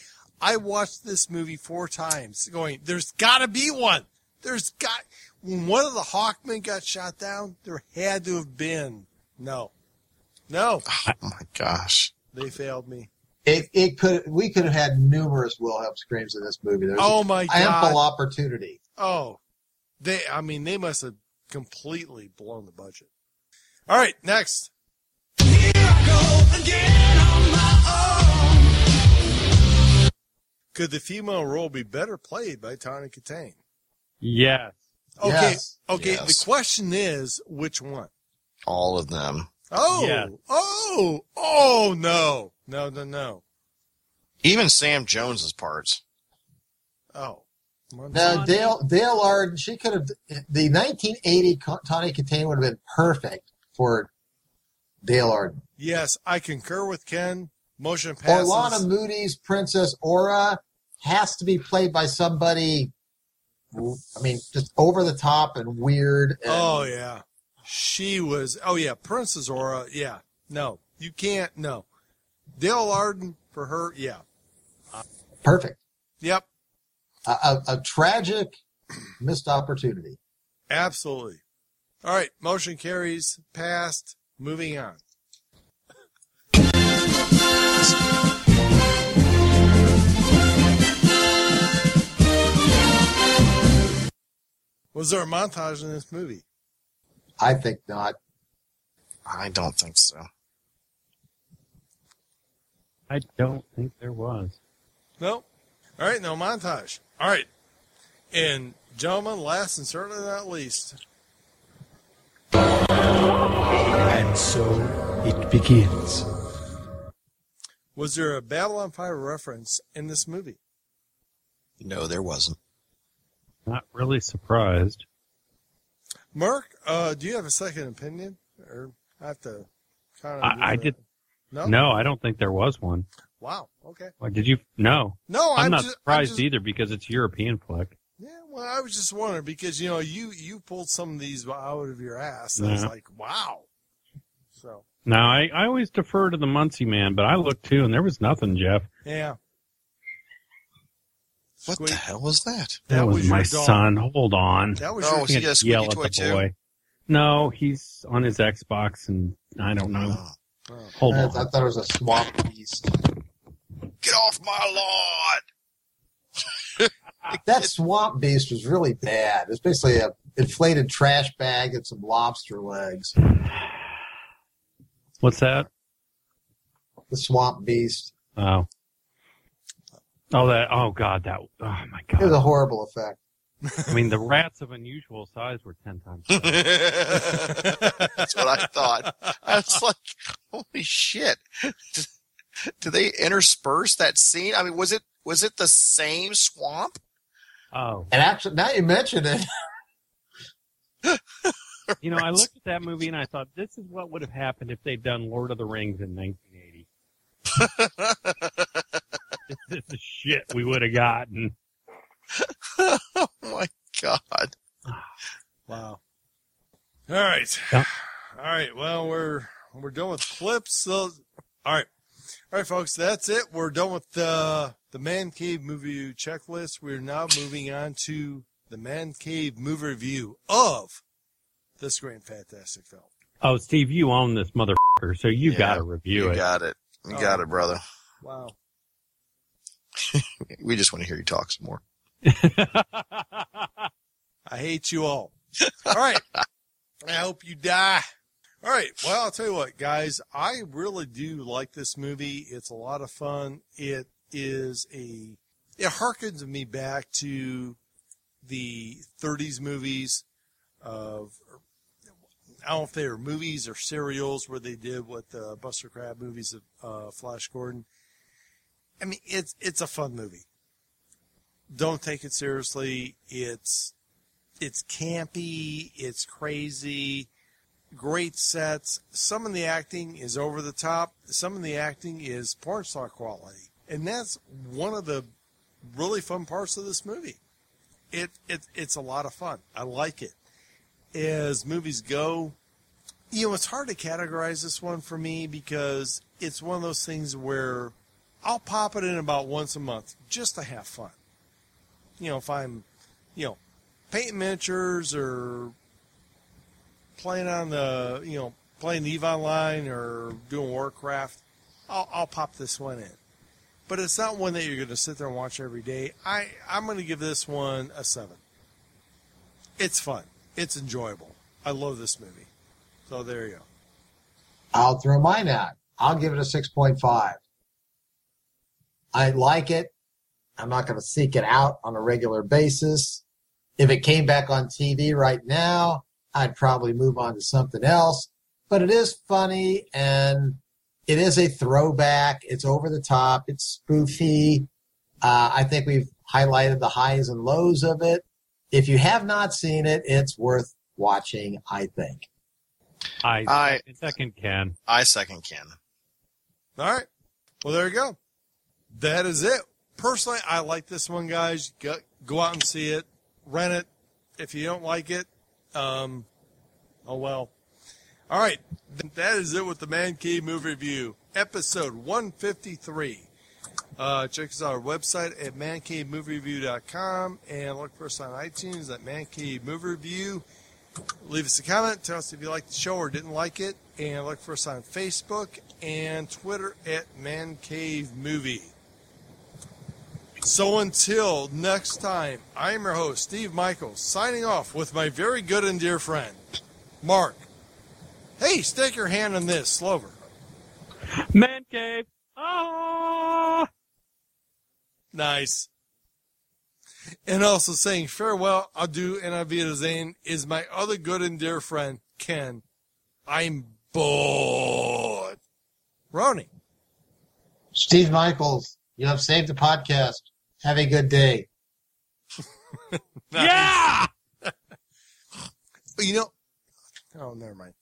I watched this movie four times, going, "There's got to be one. There's got." When one of the Hawkmen got shot down, there had to have been. No, no, Oh my gosh. they failed me. It, it could we could have had numerous Wilhelm screams in this movie. There's Oh my ample God. opportunity. Oh, they. I mean, they must have completely blown the budget. All right, next. Could the female role be better played by Tawny Kitaen? Yes. Okay, Yes. okay. Yes. The question is, which one? All of them. Oh, Yes. oh, oh no, no, no, no. Even Sam Jones's parts. Oh, Now Dale Dale Arden, she could have the 1980 Co- Tawny Kitaen would have been perfect for Dale Arden. yes, I concur with Ken. Motion passes. Ornella Muti's Princess Aura has to be played by somebody. I mean, just over the top and weird. And, Oh yeah, she was. Oh yeah, Princess Aura. Yeah, no, you can't. No, Dale Arden for her. Yeah, perfect. yep, A, a, a tragic missed opportunity. absolutely. All right, motion carries passed. Moving on. Was there a montage in this movie? I think not. I don't think so. I don't think there was. No. All right, no montage. All right. And gentlemen, last and certainly not least, And so it begins. was there a Babylon 5 reference in this movie? No, there wasn't. Not really surprised. Mark, uh, do you have a second opinion? Or I have to kind of. I, I did. No? No, I don't think there was one. Wow. Okay. Why, did you? No. No, I'm, I'm not just- I'm surprised just- either because it's European flick. Yeah, well, I was just wondering because, you know, you, you pulled some of these out of your ass. And I was like, wow. So, Now, I, I always defer to the Muncie man, but I looked too, and there was nothing, Jeff. yeah. What the hell was that? That, That was, was my dog. son. Hold on. That was Oh, your was he Can't a yell at toy the too? boy. No, he's on his Xbox, and I don't know. Oh, Hold I, on. I thought it was a swamp beast. get off my lawn! That swamp beast was really bad. It's basically a inflated trash bag and some lobster legs. What's that? The swamp beast. Oh. Oh, that. Oh, God. That. Oh, my God. It was a horrible effect. <laughs> I mean, the rats of unusual size were 10 times. <laughs> That's what I thought. I was like, holy shit. Do they intersperse that scene? I mean, was it was it the same swamp? Oh. And actually, now you mention it, You know, I looked at that movie and I thought, this is what would have happened if they'd done Lord of the Rings in 1980. <laughs> this is the shit we would have gotten. <laughs> oh my god. Wow. All right. Yeah. All right. Well, we're we're done with clips. So, all right, all right, folks. That's it. We're done with the the Man Cave movie checklist. We're now moving on to the Man Cave movie review of this great fantastic film. Oh, Steve, you own this motherfucker, so you Yeah, got to review You it. got it. You Oh. got it, brother. Wow. <laughs> We just want to hear you talk some more. I hate you all. All right. I hope you die. All right. Well, I'll tell you what, guys. I really do like this movie. It's a lot of fun. It is a. It harkens me back to the 30s movies of. I don't know if they were movies or serials where they did what the Buster Crabbe movies of uh, Flash Gordon. I mean, it's it's a fun movie. Don't take it seriously. It's it's campy. It's crazy. Great sets. Some of the acting is over the top. Some of the acting is porn star quality, and that's one of the really fun parts of this movie. It it it's a lot of fun. I like it. As movies go, you know, it's hard to categorize this one for me because it's one of those things where I'll pop it in about once a month just to have fun. You know, if I'm, you know, painting miniatures or playing on the, you know, playing Eve Online or doing Warcraft, I'll, I'll pop this one in. But it's not one that you're going to sit there and watch every day. I, I'm going to give this one a seven. It's fun. It's enjoyable. I love this movie. So there you go. I'll throw mine out. I'll give it a 6.5. I like it. I'm not going to seek it out on a regular basis. If it came back on TV right now, I'd probably move on to something else. But it is funny and it is a throwback. It's over the top. It's spoofy. Uh, I think we've highlighted the highs and lows of it. If you have not seen it, it's worth watching, I think. I, I- second Ken. I second Ken. All right. Well, there you go. That is it. Personally, I like this one, guys. Go, go out and see it. Rent it. If you don't like it, um, oh well. All right. That is it with the Man Cave Movie Review, episode 153. Uh, check us out our website at mancavemoviereview.com and look for us on iTunes at Man Cave Movie Review. Leave us a comment. Tell us if you liked the show or didn't like it. And look for us on Facebook and Twitter at Man Cave Movie. So until next time, I am your host, Steve Michaels, signing off with my very good and dear friend, Mark. Hey, stick your hand in this, Slover. Man cave. Ah! Nice. And also saying farewell, adieu, and auf Wiedersehen is my other good and dear friend, Ken. I'm bored. Ronnie. Steve Michaels, you have saved the podcast. Have a good day. <laughs> Yeah! you know, oh, never mind.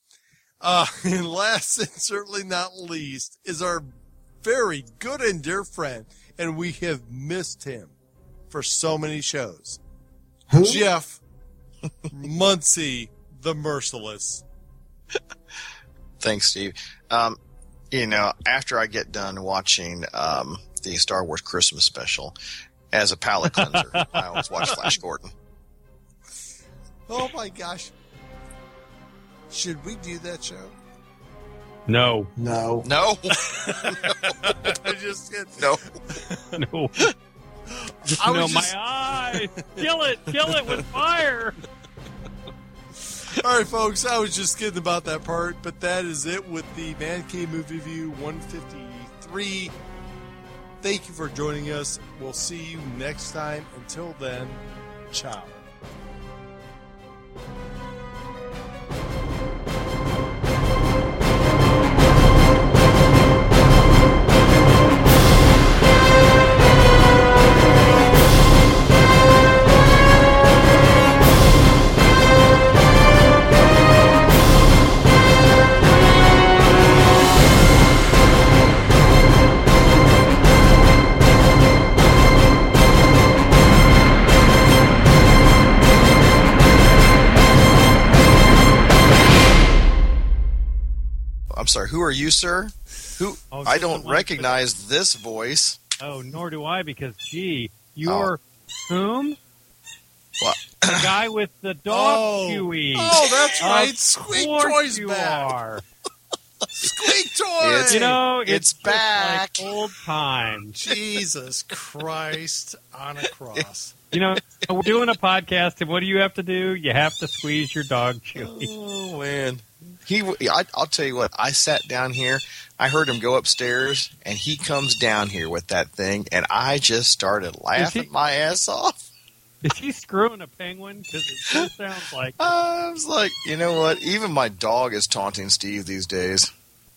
Uh, and <laughs> last and certainly not least is our very good and dear friend, and we have missed him for so many shows. Jeff <laughs> Muncie, the Merciless. Thanks, Steve. Um, you know, after I get done watching um, the Star Wars Christmas special, as a palate cleanser, <laughs> I always watch Flash Gordon. Oh my gosh. Should we do that show? No. No. No. <laughs> I just no. <laughs> No. I no, was my just- eyes. Kill it. Kill it with fire. All right, folks, I was just kidding about that part, but that is it with the Man Cave Movie View 153. Thank you for joining us. We'll see you next time. Until then, ciao. I'm sorry. Who are you, sir? Who? Oh, I don't recognize this voice. Oh, nor do I, because gee, oh. you're whom? What? The <coughs> guy with the dog Oh. chewy. Oh, that's right. Course choice you back. are. <laughs> Squeak toy. It's- You know, it's it's, back. like old times. <laughs> Jesus Christ on a cross. You know, we're doing a podcast, and what do you have to do? You have to squeeze your dog, Chewy. Oh man, he. I, will tell you what. I sat down here. I heard him go upstairs, and he comes down here with that thing, and I just started laughing he- my ass off. Is he screwing a penguin? Because it sure sounds like. <laughs> I was like, you know what? Even my dog is taunting Steve these days.